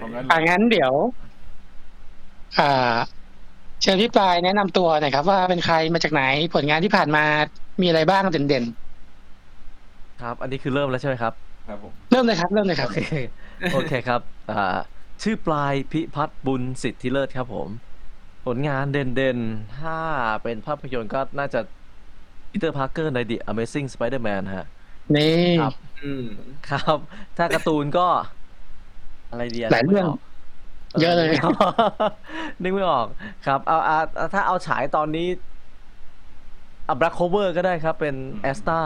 ของนั้นอ่างั้นเดี๋ยว อ่า เชิญพี่ปลายแนะนำตัวหน่อยครับ ว่าเป็นใครมาจากไหนผลงานที่ผ่านมามีอะไรบ้างเด่นครับ อันนี้คือเริ่มแล้วใช่ไหมครับ ครับผม ๆ เริ่มเลยครับ เริ่มเลยครับ โอเค โอเคครับอ่าชื่อปลายพิพัฒน์บุญสิทธิเลิศครับผม ผลงานเด่นๆ ถ้าเป็นภาพยนตร์ก็น่าจะ Peter Parker ใน The Amazing Spider-Man ฮะ นี่ ครับ อืม ครับ ถ้าการ์ตูนก็ อะไรดีะหลายเรื่อง นึกไม่กเยอะเลย นึกไม่ออกนึกไม่ออกครับ เอาเอาเอาถ้าเอาฉายตอนนี้ Black Clover ก็ได้ครับ เป็น Asta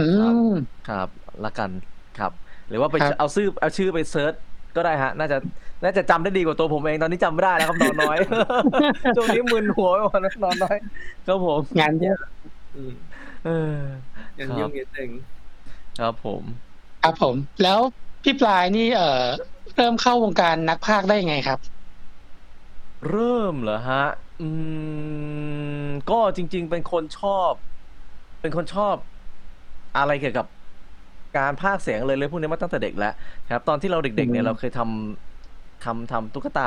อืม ครับละกันครับ หรือว่าไปครับ เอาชื่อเอาชื่อไป search ก็ได้ฮะ น่าจะน่าจะจำได้ดีกว่าตัวผมเองตอนนี้จำไม่ได้แล้วครับนอนน้อย ช่วงนี้มึนหัวไปหมดแล้วนอนน้อยครับผม งานเยอะอืม เออยังครับยุ่งนิดนึงครับผมครับผม แล้วพี่ปลายนี่เอ่อเริ่มเข้าวงการนักพากย์ได้ยังไงครับ เริ่มเหรอฮะ อืม ก็จริง ๆ เป็นคนชอบ เป็นคนชอบ อะไรเกี่ยวกับการพากย์เสียงเลยเลยพวกนี้มาตั้งแต่เด็กแล้วครับ ตอนที่เราเด็ก ๆ เนี่อืยมเราเคยทำทำทำตุ๊กตา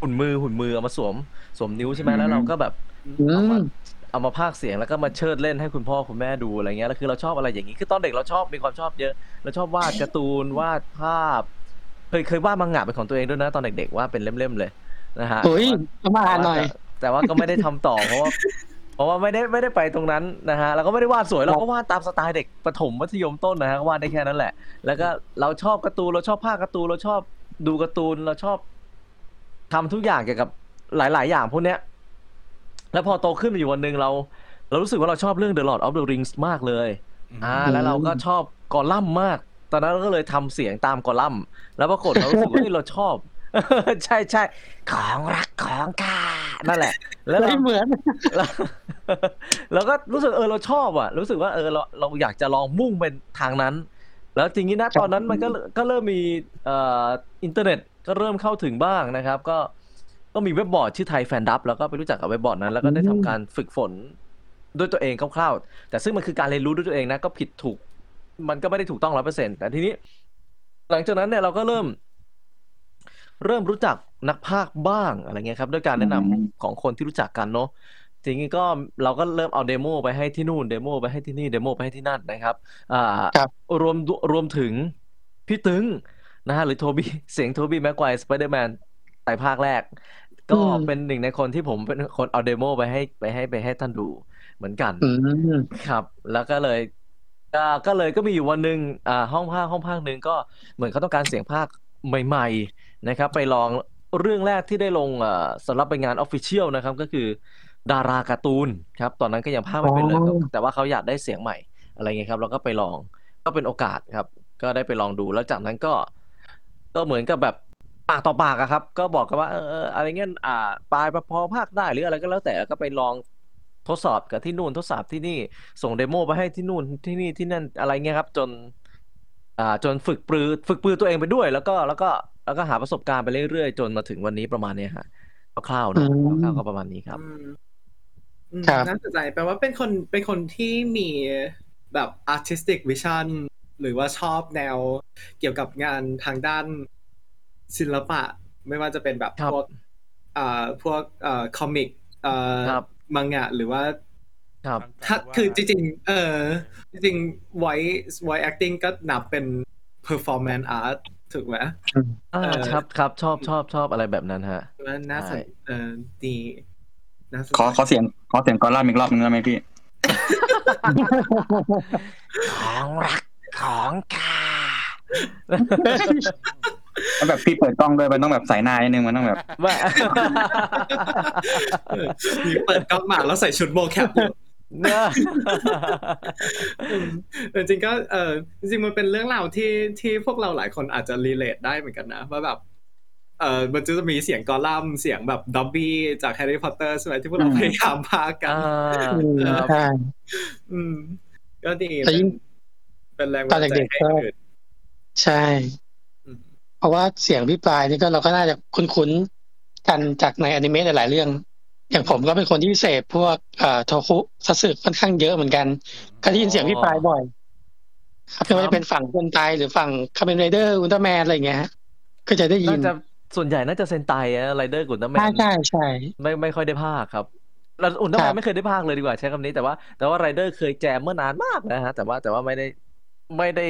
หุ่นมือหุ่นมือเอามาสวม สวมนิ้วใช่ไหมแล้วเราก็แบบอืเอามาม เอามาพากย์เสียงแล้วก็มาเชิดเล่นให้คุณพ่อคุณแม่ดูอะไรเงี้ยแล้วคือเราชอบอะไรอย่างนี้คือตอนเด็กเราชอบมีความชอบเยอะเราชอบวาดการ์ตูนวาดภาพ เคยเคยวาดมังงะเป็นของตัวเองด้วยนะตอนเด็กๆวาดเป็นเล่มๆเลยนะฮะโอ้ยเอามาอ่านหน่อย แต่ว่าก็ไม่ได้ทำต่อ เพราะว่าเพราะว่าไม่ได้ไม่ได้ไปตรงนั้นนะฮะแล้วก็ไม่ได้วาดสวยเราก็วาดตามสไตล์เด็กประถมมัธยมต้นนะฮะก็วาดได้แค่นั้นแหละ แล้วก็เราชอบการ์ตูนเราชอบภาคการ์ตูนเราชอบดูการ์ตูนเราชอบทำทุกอย่างเกี่ยวกับหลาย ๆ อย่างพวกเนี้ย แล้วพอโตขึ้นมาอยู่วันหนึ่งเรา เรารู้สึกว่าเราชอบเรื่อง The Lord of the Rings มากเลยอ่าแล้วเราก็ชอบกอลัมน์มาก ตอนนั้นเราก็เลยทำเสียงตามกอลัมน์แล้วปรากฏเรารู้สึกว่าเฮ้ยเราชอบ ใช่ใช่ของรักของข้านั่นแหละ แล้วเรา ไม่เหมือน แล้วเราก็รู้สึกเออเราชอบอะ รู้สึกว่าเออเราเราอยากจะลองมุ่งเป็นทางนั้น แล้วจริงๆนะตอนนั้นมันก็ก็เริ่มมีเอ่ออินเทอร์เน็ตก็เริ่มเข้าถึงบ้างนะครับ ก็ ก็มีเว็บบอร์ดชื่อ Thai Fandub แล้วก็ไปรู้จักกับเว็บบอร์ดนั้น แล้วก็ได้ทำการฝึกฝนด้วยตัวเองคร่าวๆ แต่ซึ่งมันคือการเรียนรู้ด้วยตัวเองนะก็ผิดถูก มันก็ไม่ได้ถูกต้องร้อยเปอร์เซ็นต์แต่ทีนี้ หลังจากนั้นเนี่ยเราก็เริ่ม เริ่มรู้จักนักพากย์บ้างอะไรเงี้ยครับ ด้วยการแนะนำอืมของคนที่รู้จักกันเนาะทีนี้ก็เราก็เริ่มเอา demo ไปให้ที่นู่น demo ไปให้ที่นี่ demo ไปให้ที่นั่นนะครับอ่าครับ รวมรวมถึงพี่ตึงนะฮะหรือโทบี้เสียงโทบี้แม็กไกวร์ สไปเดอร์แมนไตรภาคแรก ก็อืมเป็นหนึ่งในคนที่ผมเป็นคนเอา demo ไปให้ไปให้ไปให้ท่านดูเหมือนกันอืมครับ แล้วก็เลยก็ก็เลยก็มีอยู่วันหนึ่งอ่าห้องพากย์ห้องพากย์หนึ่งก็เหมือนเขาต้องการเสียงพากย์ใหม่ ๆ นะครับ ไปลองเรื่องแรกที่ได้ลงอ่าสำหรับไปงานออฟฟิเชียลนะครับ ก็คือดาราการ์ตูนครับ ตอนนั้นก็ยังภาคไม่เป็นเลยอ๋อครับแต่ว่าเขาอยากได้เสียงใหม่อะไรเงี้ยครับเราก็ไปลองก็เป็นโอกาสครับ ก็ได้ไปลองดูแล้วจากนั้นก็ ก็เหมือนกับแบบ ปากต่อปากอะครับ ก็บอกกันว่าเออเอออะไรเงี้ยอ่าปลายพอภาคได้หรืออะไรก็แล้วแต่ก็ไปลองทดสอบกับที่นู่นทดสอบที่นี่ส่งเดโมไปให้ที่นู่นที่นี่ที่นั่นอะไรเงี้ยครับ จน อ่าจนฝึกปรือฝึกปรือตัวเองไปด้วย แล้วก็แล้วก็แล้วก็หาประสบการณ์ไปเรื่อยๆ จนมาถึงวันนี้ประมาณเนี้ยฮะคร่าวๆเนอะอืมคร่าวๆก็ประมาณนี้ครับอืมอืมครับน่าสนใจแปลว่าเป็นคนเป็นคนที่มีแบบ artistic vision หรือว่าชอบแนวเกี่ยวกับงานทางด้าน ศิลปะไม่ว่าจะเป็นแบบครับพวกอ่าพวกอ่าคอมิกอ่าครับมังงะหรือว่าครับถ้าคือจริงๆเออจริงๆ voice voice acting ก็นับเป็น performance art ถูกไหมอ่าเออครับครับชอบชอบชอบอะไรแบบนั้นฮะว่าน่าสนใช่เออดีน่าสนขอขอเสียงขอเสียงกอลัมน์อีกรอบนึงได้ไหมพี่ ของรักของข้า แล้วแบบพี่เปิดกล้องด้วยมันต้องแบบสายหน้านิดนึงมันต้องแบบว่าเออมีเปิดกล้องมาแล้วใส่ชุด mocap อยู่เนอะอืมแต่จริงๆก็เออจริงๆมันเป็นเรื่องราวที่ที่พวกเราหลายคนอาจจะ relate ได้เหมือนกันนะว่าแบบเออมันจะมีเสียงกอลลัมเสียงแบบด็อบบี้จากแฮร์รี่พอตเตอร์ใช่ไหมที่พวกเราอืมพยายามพากันอ่าอืมครับใช่อืมก็ดีแต่ยิ่งเป็นแรงตอนเด็กๆให้ก็คนอื่นใช่อืมเพ ราะว่าเสียงพี่ปลายนี่ก็เราก็น่าจะคุ้นๆกันจากในอนิเมะหลายๆเรื่อง อย่างผมก็เป็นคนที่เสพพวกเอ่อโทคุซัตสึค่อนข้างเยอะเหมือนกันก็ได้ยินเสียงพี่ปลายบ่อยครับไม่ว่าจะเป็นฝั่งคนไทยหรือฝั่งคาเมนไรเดอร์อุลตร้าแมนอะไรอย่างเงี้ยฮะก็จะได้ยิน่านจะส่วนใหญ่น่าจะเซนไตไรเดอร์กุนตแมใช่นใช่ใช่ไม่ไม่ค่อยได้ภาคครับแล้วอุนตแมครันบไม่เคยได้ภาคเลยดีกว่าใช้คำนี้แต่ว่าแต่ว่าไรเดอร์เคยแจมเมื่อนานมากนะฮะแต่ว่าแต่ว่าไม่ได้ไม่ได้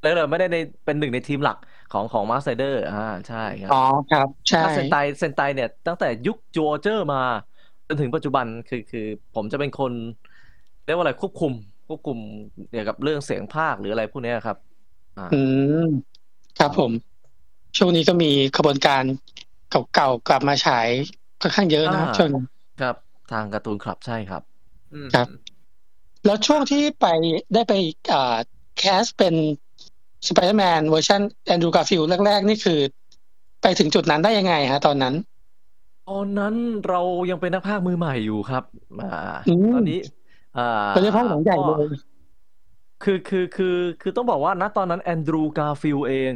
เลยเลยไม่ได้ในเป็นหนึ่งในทีมหลัก ของของมาสไ r เดอร์อ่าใช่ครับอ๋อครับ ใช่ถ้าเซนไตเซนไตเนี่ยตั้งแต่ยุคจูเรนเจอร์มาจนถึงปัจจุบันคือคือผมจะเป็นคนเรียกว่าอะไรควบคุมควบคุมเกี่ยวกับเรื่องเสียงพากย์หรืออะไรพวกเนี้ยครับอ่าอืมครับผม ช่วงนี้ก็มีขบวนการเก่าๆกลับมาฉายค่อนข้างเยอะนะช่วงนี้ครับ ทางการ์ตูนคลับใช่ครับอืมครับ แล้วช่วงที่ไปได้ไปอ่า cast เป็น สไปเดอร์แมนเวอร์ชันแอนดรูว์การ์ฟิลด์แรก ๆ นี่คือ ไปถึงจุดนั้นได้ยังไงฮะ ตอนนั้น ตอนนั้นเรายังเป็นนักพากย์มือใหม่อยู่ครับอ่าอืมตอนนี้อ่าเป็นเรื่องพากย์หนังใหญ่เลยคือคือคือคือต้องบอกว่าณตอนนั้นแอนดรูว์การ์ฟิลด์เอง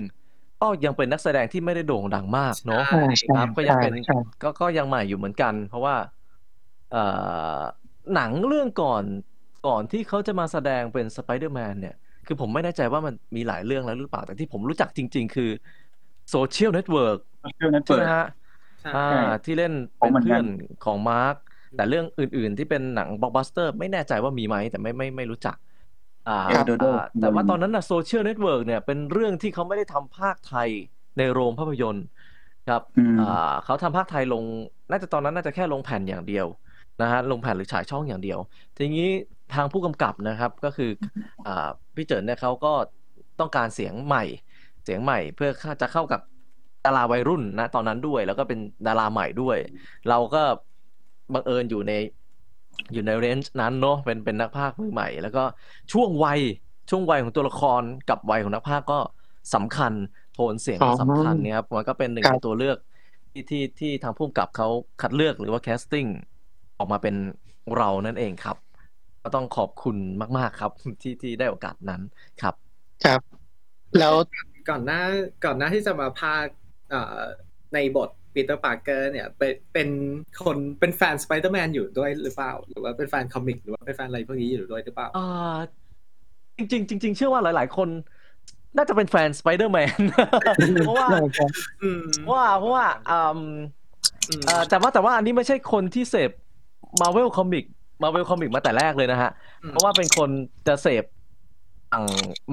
ก็ยังเป็นนักแสดงที่ไม่ได้โด่งดังมากเนาะใช่ใช่ครับก็ยังเป็นใช่ก็ก็ยังใหม่อยู่เหมือนกัน เพราะว่าเอ่อหนังเรื่องก่อนก่อนที่เขาจะมาแสดงเป็นสไปเดอร์แมนเนี่ย คือผมไม่แน่ใจว่ามันมีหลายเรื่องแล้วหรือเปล่า แต่ที่ผมรู้จักจริง ๆ คือ Social Network เชื่อนั้นใช่เปิไหดมฮะใช่อ่าใช่ที่เล่นผมเป็นเหมือนกันเพื่อนของมาร์คแต่เรื่องอื่น ๆ ที่เป็นหนังบล็อกบัสเตอร์ ไม่แน่ใจว่ามีไหมแต่ไม่ไม่ไม่รู้จักอ่าครับอ่าแต่ว่าตอนนั้นนะ Social Network เนี่ยเป็นเรื่องที่เขาไม่ได้ทำพากย์ไทยในโรงภาพยนตร์ครับอืมอ่าเขาทำภาคไทยลง น่าจะตอนนั้นน่าจะแค่ลงแผ่นอย่างเดียวนะฮะลงแผ่นหรือฉายช่องอย่างเดียว ทีนี้ ทางผู้กำกับนะครับก็คืออ่าพี่เจินเนี่ยเขาก็ต้องการเสียงใหม่ เสียงใหม่เพื่อจะเข้ากับดาราวัยรุ่นนะตอนนั้นด้วย แล้วก็เป็นดาราใหม่ด้วย เราก็บังเอิญอยู่ในอยู่ในเรนจ์นั้นเนาะเป็นเป็นนักพากย์มือใหม่ แล้วก็ช่วงวัยช่วงวัยของตัวละครกับวัยของนักพากย์ก็สำคัญโทนเสียงก็อ๋อสำคัญเนี่ยครับมันก็เป็นหนึ่งครับในตัวเลือกที่ที่ที่ทางผู้กำกับเขาคัดเลือกหรือว่า casting ออกมาเป็นเรานั่นเองครับ ก็ต้องขอบคุณมาก ๆ ครับ ที่ที่ได้โอกาสนั้นครับครับ แล้วก่อนหน้าก่อนหน้าที่จะมาพากย์เอ่อในบทปีเตอร์ปาร์เกอร์เนี่ยเป็นเป็นคนเป็นแฟนสไปเดอร์แมนอยู่ด้วยหรือเปล่า หรือว่าเป็นแฟน comic หรือว่าเป็นแฟนอะไรพวกนี้อยู่ด้วยหรือเปล่าอ่าจริงๆจริงๆเชื่อว่าหลาย ๆ คนน่าจะเป็นแฟนสไปเดอร์แมนเพราะว่าอืมเพราะว่าเพราะว่าอืมอืมเอ่อแต่ว่าแต่ว่าอันนี้ไม่ใช่คนที่เสพ Marvel Comic Marvel Comic มาแต่แรกเลยนะฮะ อืม เพราะว่าเป็นคนจะเสพฝั่ง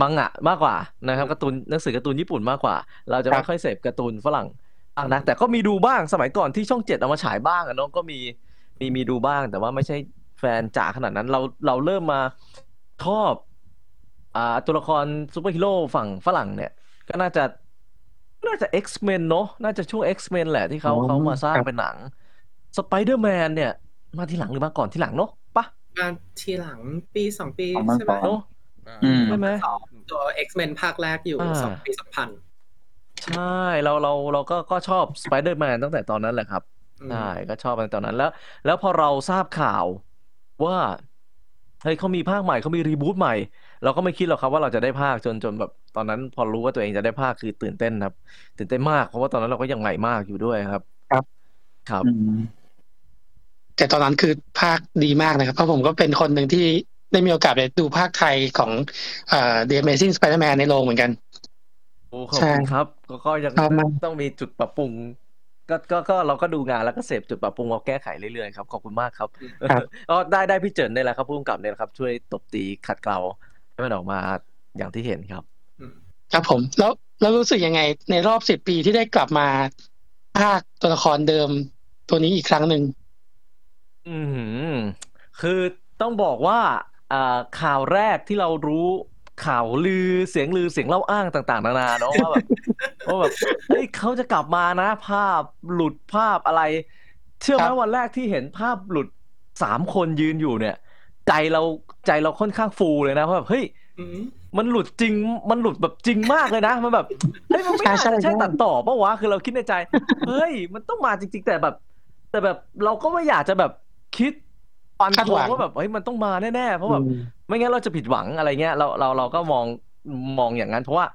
มังงะมากกว่านะครับการ์ตูนหนังสือการ์ตูนญี่ปุ่นมากกว่า เราจะไม่ครับค่อยเสพการ์ตูนฝรั่งบ้างนะแต่ก็มีดูบ้างสมัยก่อนที่ช่องเจ็ดเอามาฉายบ้างอะเนาะก็มีมีมีดูบ้าง แต่ว่าไม่ใช่แฟนจ๋าขนาดนั้น เราเราเริ่มมาชอบอ่าตัวละครซูเปอร์ฮีโร่ฝั่งฝรั่งเนี่ย ก็น่าจะน่าจะ X-Men เนอะน่าจะช่วง X-Men แหละที่เขาอ๋อ เขามาสร้างครับเป็นหนัง Spider-Man เนี่ย มาทีหลังหรือมาก่อนทีหลังเนอะปะมาทีหลังปีสองปีของมันใช่ไหมสองเนอะอืมใช่ไหมตัว X-Men ภาคแรกอยู่อ่าสองปีสองพันใช่เราเราเราก็ก็ชอบ Spider-Man ตั้งแต่ตอนนั้นแหละครับใช่ก็ชอบตั้งแต่ตอนนั้นแล้ว แล้วพอเราทราบข่าวว่าเฮ้ยเขามีภาคใหม่เขามีรีบูตใหม่ เราก็ไม่คิดหรอกครับว่าเราจะได้ภาคจนจนแบบตอนนั้นพอรู้ว่าตัวเองจะได้ภาคคือตื่นเต้นครับ ตื่นเต้นมากเพราะว่าตอนนั้นเราก็ยังใหม่มากอยู่ด้วยครับ ครับครับอืม แต่ตอนนั้นคือภาคดีมากนะครับ เพราะผมก็เป็นคนหนึ่งที่ได้มีโอกาสไปดูภาคไทยของเอ่อ The Amazing Spider-Man ในโรงเหมือนกันโอ้ขอบใช่คุณครับ ก็ก็ยังชอบมากต้องมีจุดปรับปรุงก็ก็ก็เราก็ดูงานแล้วก็เสพจุดปรับปรุงมาแก้ไขเรื่อยๆครับขอบคุณมากครับครับก็ได้ได้พี่เจินได้แล้วครับผู้กำกับเนี่ยนะครับช่วยตบตีขัดเกลาให้มันออกมาอย่างที่เห็นครับ ครับผม แล้วแล้วรู้สึกยังไง ในรอบสิบปีที่ได้กลับมาภาคตัวละครเดิมตัวนี้อีกครั้งหนึ่ง อืมคือต้องบอกว่าอ่าข่าวแรกที่เรารู้ข่าวลือเสียงลือเสียงเล่าอ้างต่างๆ นานาเนาะว่าแบบว่าแบบเฮ้ยเขาจะกลับมานะ ภาพหลุดภาพอะไร เชื่อไหมครับ วันแรกที่เห็นภาพหลุดสามคนยืนอยู่เนี่ย ใจเราใจเราค่อนข้างฟูเลยนะว่าแบบเฮ้ย อืมมันหลุดจริง มันหลุดแบบจริงมากเลยนะ มันแบบ เฮ้ย มันไม่น่าใช่จะใช่ใช่ตัดต่อปะวะ คือเราคิดในใจ เฮ้ย มันต้องมาจริง ๆ แต่แบบ แต่แบบเราก็ไม่อยากจะแบบ คิดปันคาดธหวังงว่าแบบเฮ้ยมันต้องมาแน่ๆเพราะแบบ อืม ไม่งั้นเราจะผิดหวังอะไรเงี้ยเราเราเราก็มองมองอย่างนั้น เพราะว่า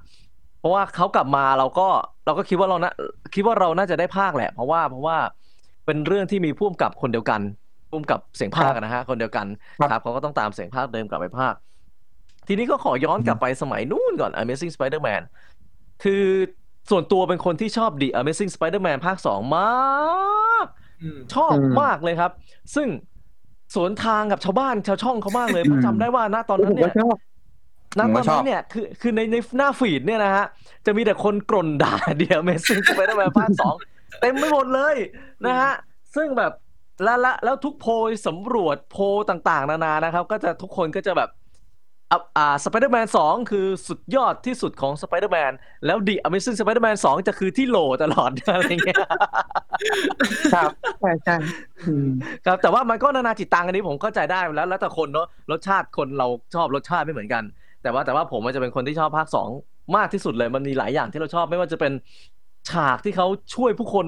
เพราะว่าเขากลับมาเราก็เราก็คิดว่าเรานะคิดว่าเราน่าจะได้ภาคแหละ เพราะว่าเพราะว่าเป็นเรื่องที่มีผู้กำกับคนเดียวกันผู้กำกับเสียงภาคอะนะฮะคนเดียวกันครับครับเขาก็ต้องตามเสียงภาคเดิมกลับไปภาค ทีนี้ก็ขอย้อนกลับไปสมัยนู้นก่อน Amazing Spider-Man คือส่วนตัวเป็นคนที่ชอบ The Amazing Spider-Man ภาค 2 มากอืม ชอบอืมมากเลยครับ ซึ่งสวนทางกับชาวบ้านชาวช่องเขามากเลยเพราะจำได้ว่าณตอนผนั้นมเนี่ก็ยชอบณผมตก็อนชอนั้บนเนี่ยคือคือในในหน้าฟีดเนี่ยนะฮะจะมีแต่คนกร่นด่าเดีย Amazing Spider-Man ภาคสองเต็มไปหมดเลยนะฮะซึ่งแบบแล้วแล้วแล้วทุกโพลสำรวจโพลต่างๆ นานานะครับ ก็จะทุกคนก็จะแบบ อะอ่าสไปเดอร์แมนสองคือสุดยอดที่สุดของสไปเดอร์แมนแล้ว The Amazing Spider-Man สองจะคือที่โหล่ตลอด อะไรเงี้ยครับใช่ใช่อืมครับแต่ว่ามันก็นานาจิตตังอันนี้ผมเข้าใจได้แล้วแล้วแต่คนเนาะรสชาติคนเราชอบรสชาติไม่เหมือนกัน แต่ว่าแต่ว่าผมมันจะเป็นคนที่ชอบภาคสองมากที่สุดเลยมันมีหลายอย่างที่เราชอบไม่ว่าจะเป็นฉากที่เขาช่วยผู้คน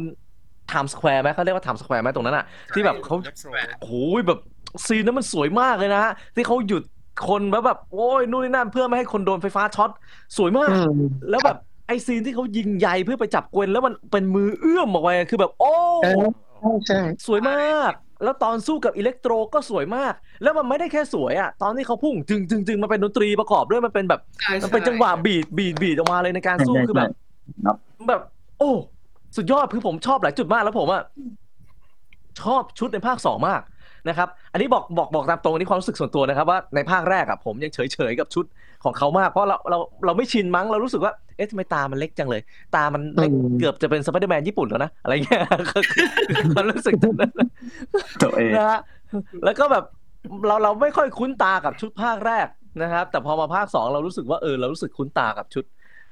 ไทม์สแควร์ไหมเขาเรียกว่าไทม์สแควร์ไหมตรงนั้นอะที่แบบเขา Metro โอ้โหแบบ scene นั้นมันสวยมากเลยนะฮะที่เขาหยุด คนแล้วแบบโอ้ยนู่นนี่นั่นเพื่อไม่ให้คนโดนไฟฟ้าช็อตสวยมากอืมแล้วแบบไอ scene ที่เขายิงใยเพื่อไปจับเกวนแล้วมันเป็นมือเอื้อมออกไปคือแบบโอ้เออใช่ใช่สวยมาก แล้วตอนสู้กับอิเล็กโทรก็สวยมาก แล้วมันไม่ได้แค่สวยอะตอนที่เขาพุ่งจึงจึงจึงมันเป็นดนตรีประกอบด้วยมันเป็นแบบใช่มันเป็นจังหวะ beat beat beat ออกมาเลยในการสู้ใช่คือแบบครับแบบ โอ้ สุดยอดคือผมชอบหลายจุดมากแล้วผมอะชอบชุดในภาคสองมาก นะครับ อันนี้บอกบอกบอกตามตรงอันนี้ความรู้สึกส่วนตัวนะครับว่าในภาคแรกอะผมยังเฉยเฉยๆกับชุดของเขามาก เพราะเราเราเราไม่ชินมั้งเรารู้สึกว่าเอ๊ะทำไมตามันเล็กจังเลย ตามันเล็กเกือบจะเป็นสไปเดอร์แมนญี่ปุ่นแล้วนะอะไรเงี้ยคือความรู้สึกนั้นตัวเองนะฮะแล้วก็แบบเราเราไม่ค่อยคุ้นตากับชุดภาคแรกนะครับ แต่พอมาภาคสองเรารู้สึกว่าเออเรารู้สึกคุ้นตากับชุด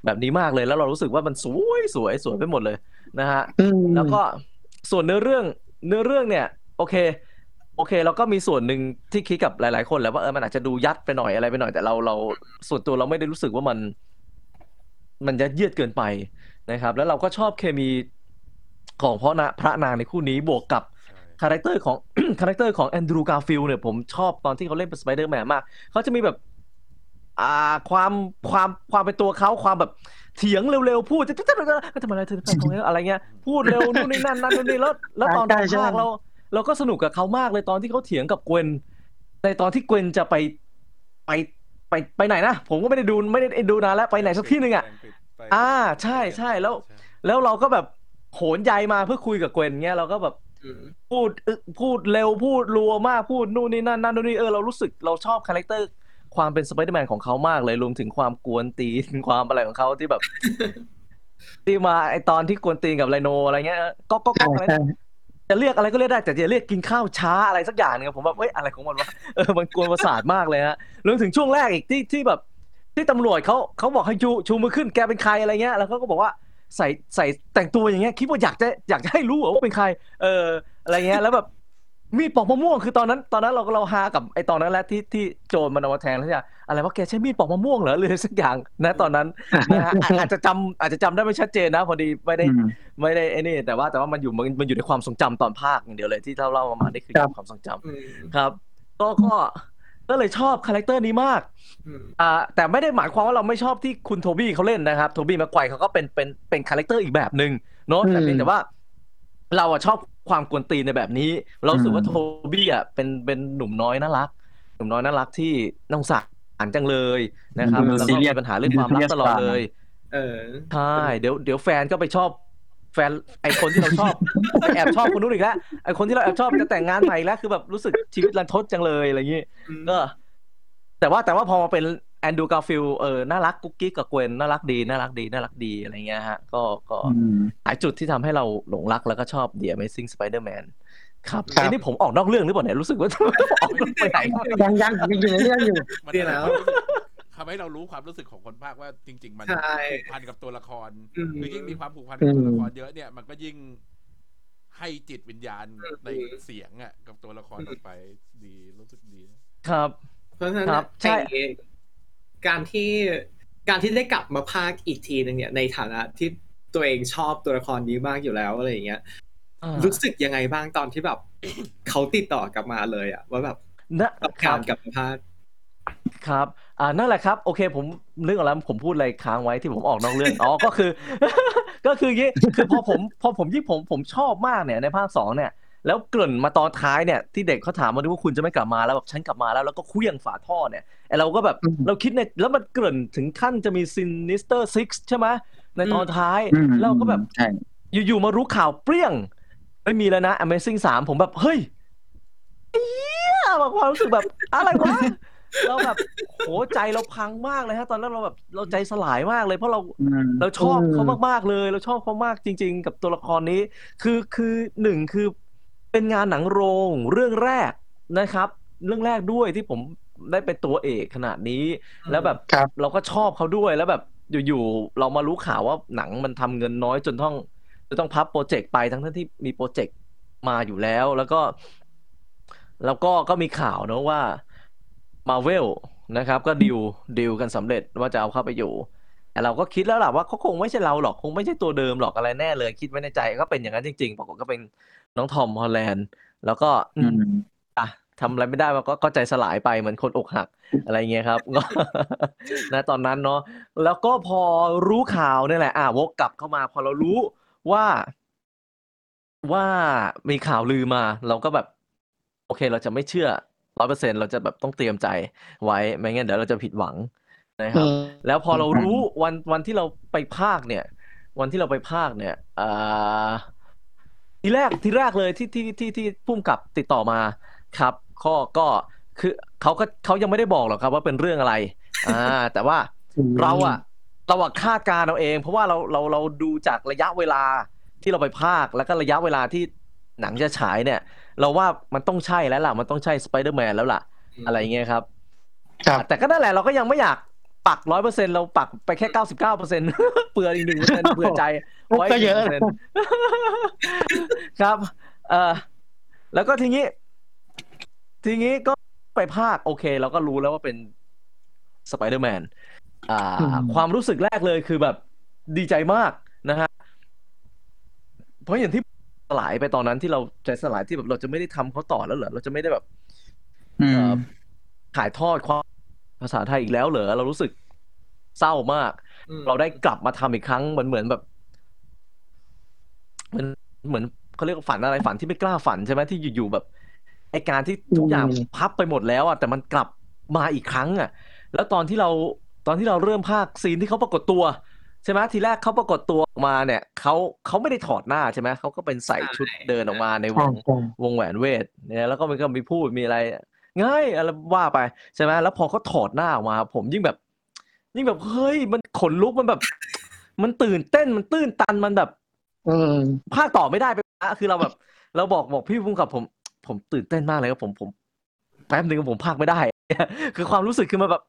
แบบนี้มากเลยแล้วเรารู้สึกว่ามันสวยสวยสวยไปหมดเลยนะฮะอืมแล้วก็ส่วนเนื้อเรื่องเนื้อเรื่องเนี่ย โอเค โอเคเราก็มีส่วนหนึ่งที่คิดกับหลาย ๆ คนแหละว่าเออมันอาจจะดูยัดไปหน่อยอะไรไปหน่อยแต่เราเราส่วนตัวเราไม่ได้รู้สึกว่ามัน มันยัดเยียดเกินไปนะครับ แล้วเราก็ชอบเคมีของพ่อนะพระนางในคู่นี้บวกกับ character ของ character ของแอนดรูว์การ์ฟิลด์เนี่ยผมชอบตอนที่เขาเล่นเป็นสไปเดอร์แมนมากเขาจะมีแบบ อ่าความความความเป็นตัวเขาความแบบเถียงเร็วๆพูดจะจะจะจะทำอะไรเธอทำตรงนี้อะไรเงี้ยพูดเร็วนู่นนี่นั่นนั่นนู่นนี่แล้วแล้วตอนใช่ทำใช่ภาคเรา เราก็สนุกกับเขามากเลยตอนที่เขาเถียงกับเกวนในตอนที่เกวนจะไปไปไปไปไหนนะ ผมก็ไม่ได้ดูไม่ได้ดูนานแล้วไปไหนสักที่หนึ่งอะอ่าใช่ใช่แล้ว แล้วเราก็แบบโหนใยมาเพื่อคุยกับเกวนเงี้ยเราก็แบบอืมพูดอึพูดเร็วพูดรัวมากพูดนู่นนี่นั่นนั่นนู่นนี่เออเรารู้สึกเราชอบ character ความเป็นสไปเดอร์แมนของเขามากเลยรวมถึงความกวนตีนความอะไรของเขาที่แบบ ที่มาไอตอนที่กวนตีนกับไรโนอะไรเงี้ยก็ก็ใช่ก็อะไรใช่ จะเรียกอะไรก็เรียกได้แต่จะเรียกกินข้าวช้าอะไรสักอย่างหนึงผมแบบเอ้ยอะไรของมันวะเออมันกวนประสาทมากเลยฮะรวมถึงช่วงแรกอีกที่ที่แบบที่ตำรวจเขาเขาบอกให้ชูชูมือขึ้นแกเป็นใครอะไรเงี้ยแล้วเขาก็บอกว่าใส่ใส่แต่งตัวอย่างเงี้ยคิดว่าอยากจะอยากจะให้รู้เหรอว่าเป็นใคร เอออะไรเงี้ยแล้วแบบ มีดปอกมะม่วงคือตอนนั้น ตอนนั้นเราก็เราฮากับไอตอนนั้นแหละที่ที่โจรมันเอามาแทงแล้วเนี่ยอะไรว่าแกใช้มีดปอกมะม่วงเหรอหรืออะไรสักอย่างนะตอนนั้นนะฮะอาอาจจะจำอาจจะจำได้ไม่ชัดเจนนะ พอดีไม่ได้อืมไม่ได้ไอ้นี่แต่ว่าแต่ว่ามันอยู่มันมันอยู่ในความทรงจำตอนพากย์อย่างเดียวเลยที่เล่าเล่ามานี่คือครับความทรงจำอืมครับ ก็ก็ก็เลยชอบ character นี้มาก อืม อ่าแต่ไม่ได้หมายความว่าเราไม่ชอบที่คุณโทบี้เขาเล่นนะครับ โทบี้แม็กไกวร์เขาก็เป็นเป็นเป็น character อีกแบบหนึ่งเนาะแต่เพียงแต่ว่า เราอะชอบ ความกวนตีนในแบบนี้ เรารู้สึกว่าอืมโทบี้อะเป็นเป็นหนุ่มน้อยน่ารัก หนุ่มน้อยน่ารักที่น่าสงสารจังเลยนะครับดูแล้วก็ซีเรียมีปัญหาเรื่องความรักตลอดเลย เออใช่เดี๋ยวเดี๋ยวแฟนก็ไปชอบแฟนไอคนที่เราชอบไปแอบชอบคนนู้นอีกแล้วไอคนที่เราแอบชอบจะแต่งงานใหม่แล้วคือแบบรู้สึกชีวิตรันทดจังเลยอะไรอย่างงี้ก็แต่ว่าแต่ว่าพอมาเป็นแอนดูการ์ฟิลเออน่ารักกุ๊กกิ๊กกับเกวนน่ารักดีน่ารักดีน่ารักดีอะไรเงี้ยฮะก็ก็อืมหลายจุดที่ทำให้เราหลงรักแล้วก็ชอบ The Amazing Spider-Man ครับครับไอ้นี่ผมออกนอกเรื่องหรือเปล่าเนี่ยรู้สึกว่าออกไปไหนก็ไม่รู้ยังยังยังอยู่ในเรื่องอยู่มันดีแล้วทำให้เรารู้ความรู้สึกของคนพากย์ว่าจริง ๆ มันใช่ผูกพันกับตัวละครอืมคือยิ่งมีความผูกพันกับอืมตัวละครเยอะเนี่ยมันก็ยิ่งให้จิตวิญญาณในเสียงอะกับตัวละครออกไปดีรู้สึกดีนะครับเพราะฉะนั้นครับน่ะใช่ไอ้ การที่การที่ได้กลับมาภาคอีกทีหนึงเนี่ยในฐานะที่ตัวเองชอบตัวละครนี้มากอยู่แล้วอะไรอย่างเงี้ยอ่ารู้สึกยังไงบ้างตอนที่แบบเขาติดต่อกลับมาเลยอะว่าแบบนะต้องครักาบรกลับมาภาคครับอ่านั่นแหละครับโอเคผมนึกออกแล้วผมพูดอะไรค้างไว้ที่ผมออกนอกเรื่องอ๋อก็คือ ก็คืออย่างงี้คือพอผมพอผมยิ่งผมผมชอบมากเนี่ยในภาคสองเนี่ย แล้วเกริ่นมาตอนท้ายเนี่ยที่เด็กเขาถามมาด้วยว่าคุณจะไม่กลับมาแล้วแบบฉันกลับมาแล้วแล้วก็เหวี่ยงฝาท่อเนี่ยไอเราก็แบบอืมเราคิดในแล้วมันเกริ่นถึงขั้นจะมี Sinister Six ใช่ไหมในตอนท้ายอืมเราก็แบบใช่อยู่ๆมารู้ข่าวเปรี้ยงไม่มีแล้วนะ Amazing สามผมแบบ เฮ้ยเหี้ยแบบความรู้สึกแบบอะไรวะเราแบบโหใจเราพังมากเลยฮะ ตอนนั้นเราแบบเราใจสลายมากเลยเพราะเราอืมเราชอบอืมเขามากๆเลย เราชอบเขามากจริง ๆ กับตัวละครนี้ คือคือหนึ่งคือ เป็นงานหนังโรงเรื่องแรกนะครับ เรื่องแรกด้วยที่ผมได้เป็นตัวเอกขนาดนี้ แล้วแบบครับเราก็ชอบเขาด้วยแล้วแบบอยู่ๆเรามารู้ข่าวว่าหนังมันทำเงินน้อยจนต้องจะต้องพับโปรเจกต์ไปทั้งๆที่มีโปรเจกต์มาอยู่แล้ว แล้วก็ แล้วก็ก็มีข่าวเนอะว่ามาเวลนะครับ ก็ดิวดิวกันสำเร็จว่าจะเอาเข้าไปอยู่แต่เราก็คิดแล้วล่ะว่าเขาคงไม่ใช่เราหรอกคงไม่ใช่ตัวเดิมหรอกอะไรแน่เลย คิดไว้ในใจก็เป็นอย่างนั้นจริงๆปรากฏก็เป็น น้องทอมฮอลแลนด์แล้วก็อือืมมอะทำอะไรไม่ได้มันก็ก็ใจสลายไปเหมือนคนอกหักอะไรเงี้ยครับก็นะตอนนั้นเนาะแล้วก็พอรู้ข่าวเนี่ยแหละ อะวกกลับเข้ามา พอเรารู้ว่าว่ามีข่าวลือมา เราก็แบบ โอเค เราจะไม่เชื่อร้อยเปอร์เซ็นเราจะแบบต้องเตรียมใจไว้ไม่งั้นเดี๋ยวเราจะผิดหวังนะครับอืมแล้วพอเราอืมรู้วันวันที่เราไปภาคเนี่ย วันที่เราไปภาคเนี่ยอ่า ทีแรกทีแรกเลยที่ที่ที่ที่พุ่มกับติดต่อมาครับก็ก็คือเขาก็เขายังไม่ได้บอกหรอกครับว่าเป็นเรื่องอะไร อ่า แต่ว่าอืมเราอะเราอะคาดการณ์เอาเอง เพราะว่าเราเราเราดูจากระยะเวลาที่เราไปภาคแล้วก็ระยะเวลาที่หนังจะฉายเนี่ย เราว่ามันต้องใช่แล้วล่ะ มันต้องใช่สไปเดอร์แมนแล้วล่ะ อะไรอย่างเงี้ยครับ ครับ แต่ก็นั่นแหละเราก็ยังไม่อยาก ปักร้อยเปอร์เซ็นต์เราปักไปแค่เก้าสิบเก้าเปอร์เซ็นต์เผื่ออีกหนึ่งเปอร์เซ็นต์เผื่อใจไว้ก็เยอะ1%ครับเออแล้วก็ทีนี้ ทีนี้ก็ไปพากย์โอเค เราก็รู้แล้วว่าเป็นสไปเดอร์แมนอ่าอืมความรู้สึกแรกเลยคือแบบดีใจมากนะฮะเพราะอย่างที่สลายไปตอนนั้นที่เราใจสลายที่แบบเราจะไม่ได้ทำเขาต่อแล้วเหรอเราจะไม่ได้แบบอืมถ่ายทอดความ ภาษาไทยอีกแล้วเหรอเรารู้สึกเศร้ามากอืมเราได้กลับมาทำอีกครั้งเหมือนเหมือนแบบเหมือนเหมือนเขาเรียกว่าฝันอะไรฝันที่ไม่กล้าฝันใช่ไหมที่อยู่ๆแบบไอการที่ทุกอย่างอืมพับไปหมดแล้วอะแต่มันกลับมาอีกครั้ง อะ แล้วตอนที่เราตอนที่เราเริ่มภาคซีนที่เขาปรากฏตัวใช่ไหมทีแรกเขาปรากฏตัวออกมาเนี่ยเขาเขาไม่ได้ถอดหน้าใช่ไหมเขาก็เป็นใส่ชุดเดินออกมาในวใช่งใช่วงแหวนเวทเนี่ยแล้วก็มันก็มีพูดมีอะไร ง่ายอะไรว่าไปใช่ไหมแล้วพอเขาถอดหน้าออกมา ผมยิ่งแบบ ยิ่งแบบเฮ้ยมันขนลุกมันแบบ มันตื่นเต้นมันตื้นตันมันแบบอืมภาคต่อไม่ได้ไปนะคือเราแบบ เราบอกบอกพี่พุ่งกับผม ผมตื่นเต้นมากเลยครับผมผมแป๊บหนึ่งผมพากย์ไม่ได้คือความรู้สึกคือมันแบบ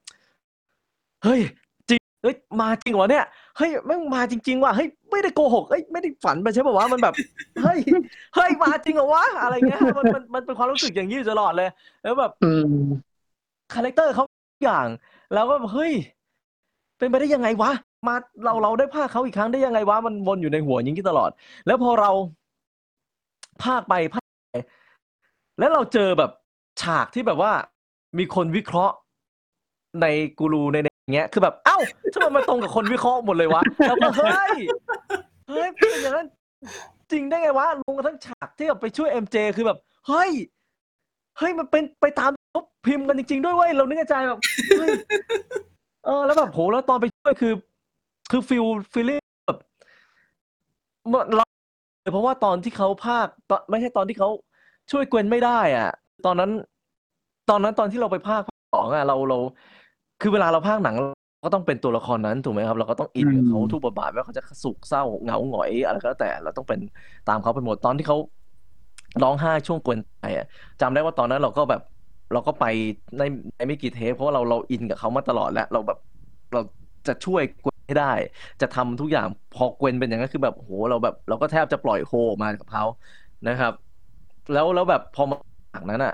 เฮ้ยจริงเฮ้ยมาจริงเหรอเนี่ย เฮ้ยแม่งมาจริง ๆ ว่ะเฮ้ยไม่ได้โกหกเฮ้ยไม่ได้ฝันไปใช่ป่าวะมันแบบเฮ้ยเฮ้ยมาจริงเหรอวะอะไรเงี้ยมันมันมันเป็นความรู้สึกอย่างนี้อยู่ตลอดเลย แล้วแบบอืม character เขาทุกอย่างแล้วก็แบบเฮ้ย เป็นไปได้ยังไงวะ มาเราเราได้พากย์เขาอีกครั้งได้ยังไงวะมันวนอยู่ในหัวอย่างนี้ตลอด แล้วพอเราภาคไปภาคไปแล้วเราเจอแบบฉากที่แบบว่ามีคนวิเคราะห์ในกูรูในในอย่าง เงี้ยคือแบบเอ้าทำไมมาตรงกับคนวิเคราะห์หมดเลยวะแล้วก็เฮ้ยเฮ้ยเป็นอย่างนั้นจริงได้ไงวะลงกระทั่งฉากที่แบบไปช่วยเอ็มเจคือแบบเฮ้ยเฮ้ยมันเป็นไปตามเขาพิมพ์กันจริง ๆ ด้วยเว้ยเรานึกในใจแบบเฮ้ยเออแล้วแบบโหแล้วตอนไปช่วยคือ คือ feel feeling แบบเราเพราะว่าตอนที่เขาพากย์ตอนไม่ใช่ตอนที่เขาช่วยเกวนไม่ได้ อะ ตอนนั้น ตอนนั้นตอนที่เราไปภาคสองอะเราเรา คือเวลาเราพากย์หนังเราก็ต้องเป็นตัวละครนั้นถูกไหมครับ เราก็ต้องอินกับเขาอืมทุกบทบาทไม่ว่าเขาจะสุขเศร้าเหงาหงอยอะไรก็แล้วแต่เราต้องเป็นตามเขาไปหมดตอนที่เขาร้องไห้ช่วงเกวนไปอะจำได้ว่าตอนนั้นเราก็แบบเราก็ไปในในไม่กี่เทปเพราะว่าเราเราอินกับเขามาตลอดแล้วเราแบบเราจะช่วยกวนให้ได้ จะทำทุกอย่างพอเกวนเป็นอย่างนั้นคือแบบโหเราแบบ เราก็แทบจะปล่อยโฮออกมากับเขานะครับ แล้วแล้วแบบพอมาจากนั้นอะ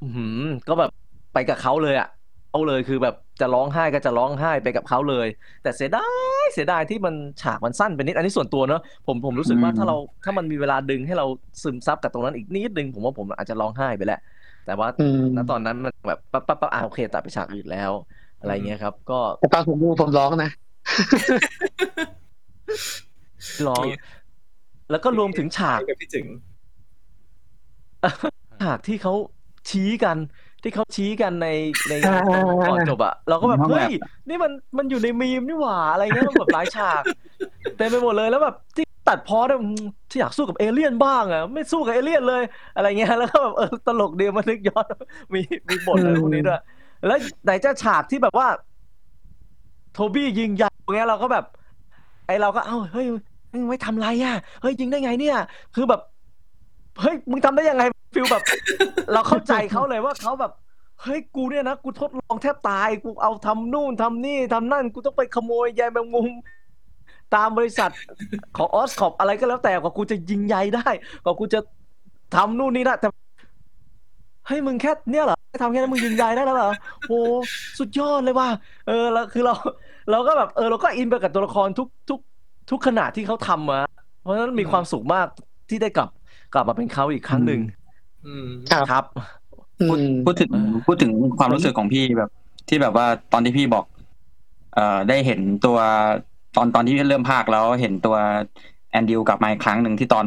อื้อหือก็แบบไปกับเขาเลยอะ เอาเลยคือแบบจะร้องไห้ก็จะร้องไห้ไปกับเขาเลย แต่เสียดายเสียดายที่มันฉากมันสั้นไปนิดอันนี้ส่วนตัวเนอะผมผมรู้สึกว่าอืมถ้าเราถ้ามันมีเวลาดึงให้เราซึมซับกับตรงนั้นอีกนิดนึงผมว่าผมอาจจะร้องไห้ไปแหละแต่ว่าอืมณตอนนั้นมันแบบปั๊บปั๊บปั๊บอ่าโอเคตัดไปฉากอื่นแล้ว อะไรเงี้ยครับ ก็แต่ตอนผมดูผมร้องนะร้อง แล้วก็รวมถึงฉากกับพี่จึงฉากที่เขาชี้กัน ที่เขาชี้กันในในอ่าอ่าอ่าก่อนจบอะเราก็แบบในห้องแลบ เฮ้ยนี่มันมันอยู่ในมีมนี่หว่าอะไรเงี้ยมันแบบหลายฉากเต็มไปหมดเลยแล้วแบบที่ตัดพอเนี่ยอืมที่อยากสู้กับเอเลี่ยนบ้างอะไม่สู้กับเอเลี่ยนเลยอะไรเงี้ยแล้วก็แบบเออตลกดีมานึกย้อนมีมีบทอะไรพวกนี้ด้วย แล้วไหนจะฉากที่แบบว่า โทบี้ยิงยาวเงี้ยเราก็แบบ ไอเราก็เอ้าเฮ้ยมึงไม่ทำไรอะเฮ้ยยิงได้ไงเนี่ย คือแบบ เฮ้ยมึงทำได้ยังไงฟิลแบบ เราเข้าใจเขาเลยว่าเขาแบบเฮ้ยกูเนี่ยนะกูทดลองแทบตายกูเอาทำนู่นทำนี่ทำนั่นกูต้องไปขโมยใยแมงมุมตามบริษัทของออสคอปอะไรก็แล้วแต่กว่ากูจะยิงใยได้กว่ากูจะทำนู่นนี่ได้แต่เฮ้ยมึงแค่เนี่ยเหรอทำแค่นั้นมึงยิงใยได้แล้วเหรอโหสุดยอดเลยว่ะเออแล้วคือเรา เราก็แบบเออเราก็อินไปกับตัวละครทุกทุกทุกขณะที่เขาทำมาเพราะฉะนั้นมีความสุขมากที่ได้กลับ กลับมาเป็นเขาอีกครั้งหนึ่งอืมครับครับอืมพูดถึงเออพูดถึงความรู้สึกของพี่แบบ ที่แบบว่าตอนที่พี่บอก เอ่อได้เห็นตัวตอนตอนที่เริ่มภาคแล้วเห็นตัวแอนดิวกลับมาอีกครั้งหนึ่งที่ตอน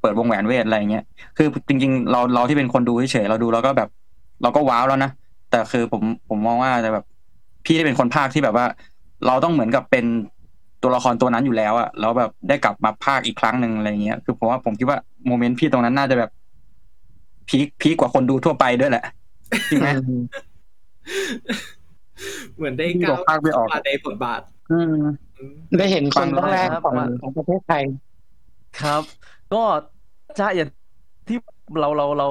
เปิดวงแหวนเวทอะไรเงี้ยคือจริง ๆ เราเราที่เป็นคนดูเฉยๆเราดูเราก็แบบ เราก็ว้าวแล้วนะแต่คือผมผมมองว่าแต่แบบ พี่ได้เป็นคนภาคที่แบบว่า เราต้องเหมือนกับเป็น ตัวละครตัวนั้นอยู่แล้วอะแล้วแบบได้กลับมาภาคอีกครั้งหนึ่งอะไรเงี้ยคือผมว่าผมคิดว่าโมเมนต์พี่ตรงนั้นน่าจะแบบพีคพีคกว่าคนดูทั่วไปด้วยแหละจริงไหมเหมือนได้ที่ก้าบวอกภาคไม่ออกมาในบทบาทอืมอืมได้เห็นคนฟังแรกครับของว่าของประเทศไทย ครับ ก็จะอย่างที่เราเราเรา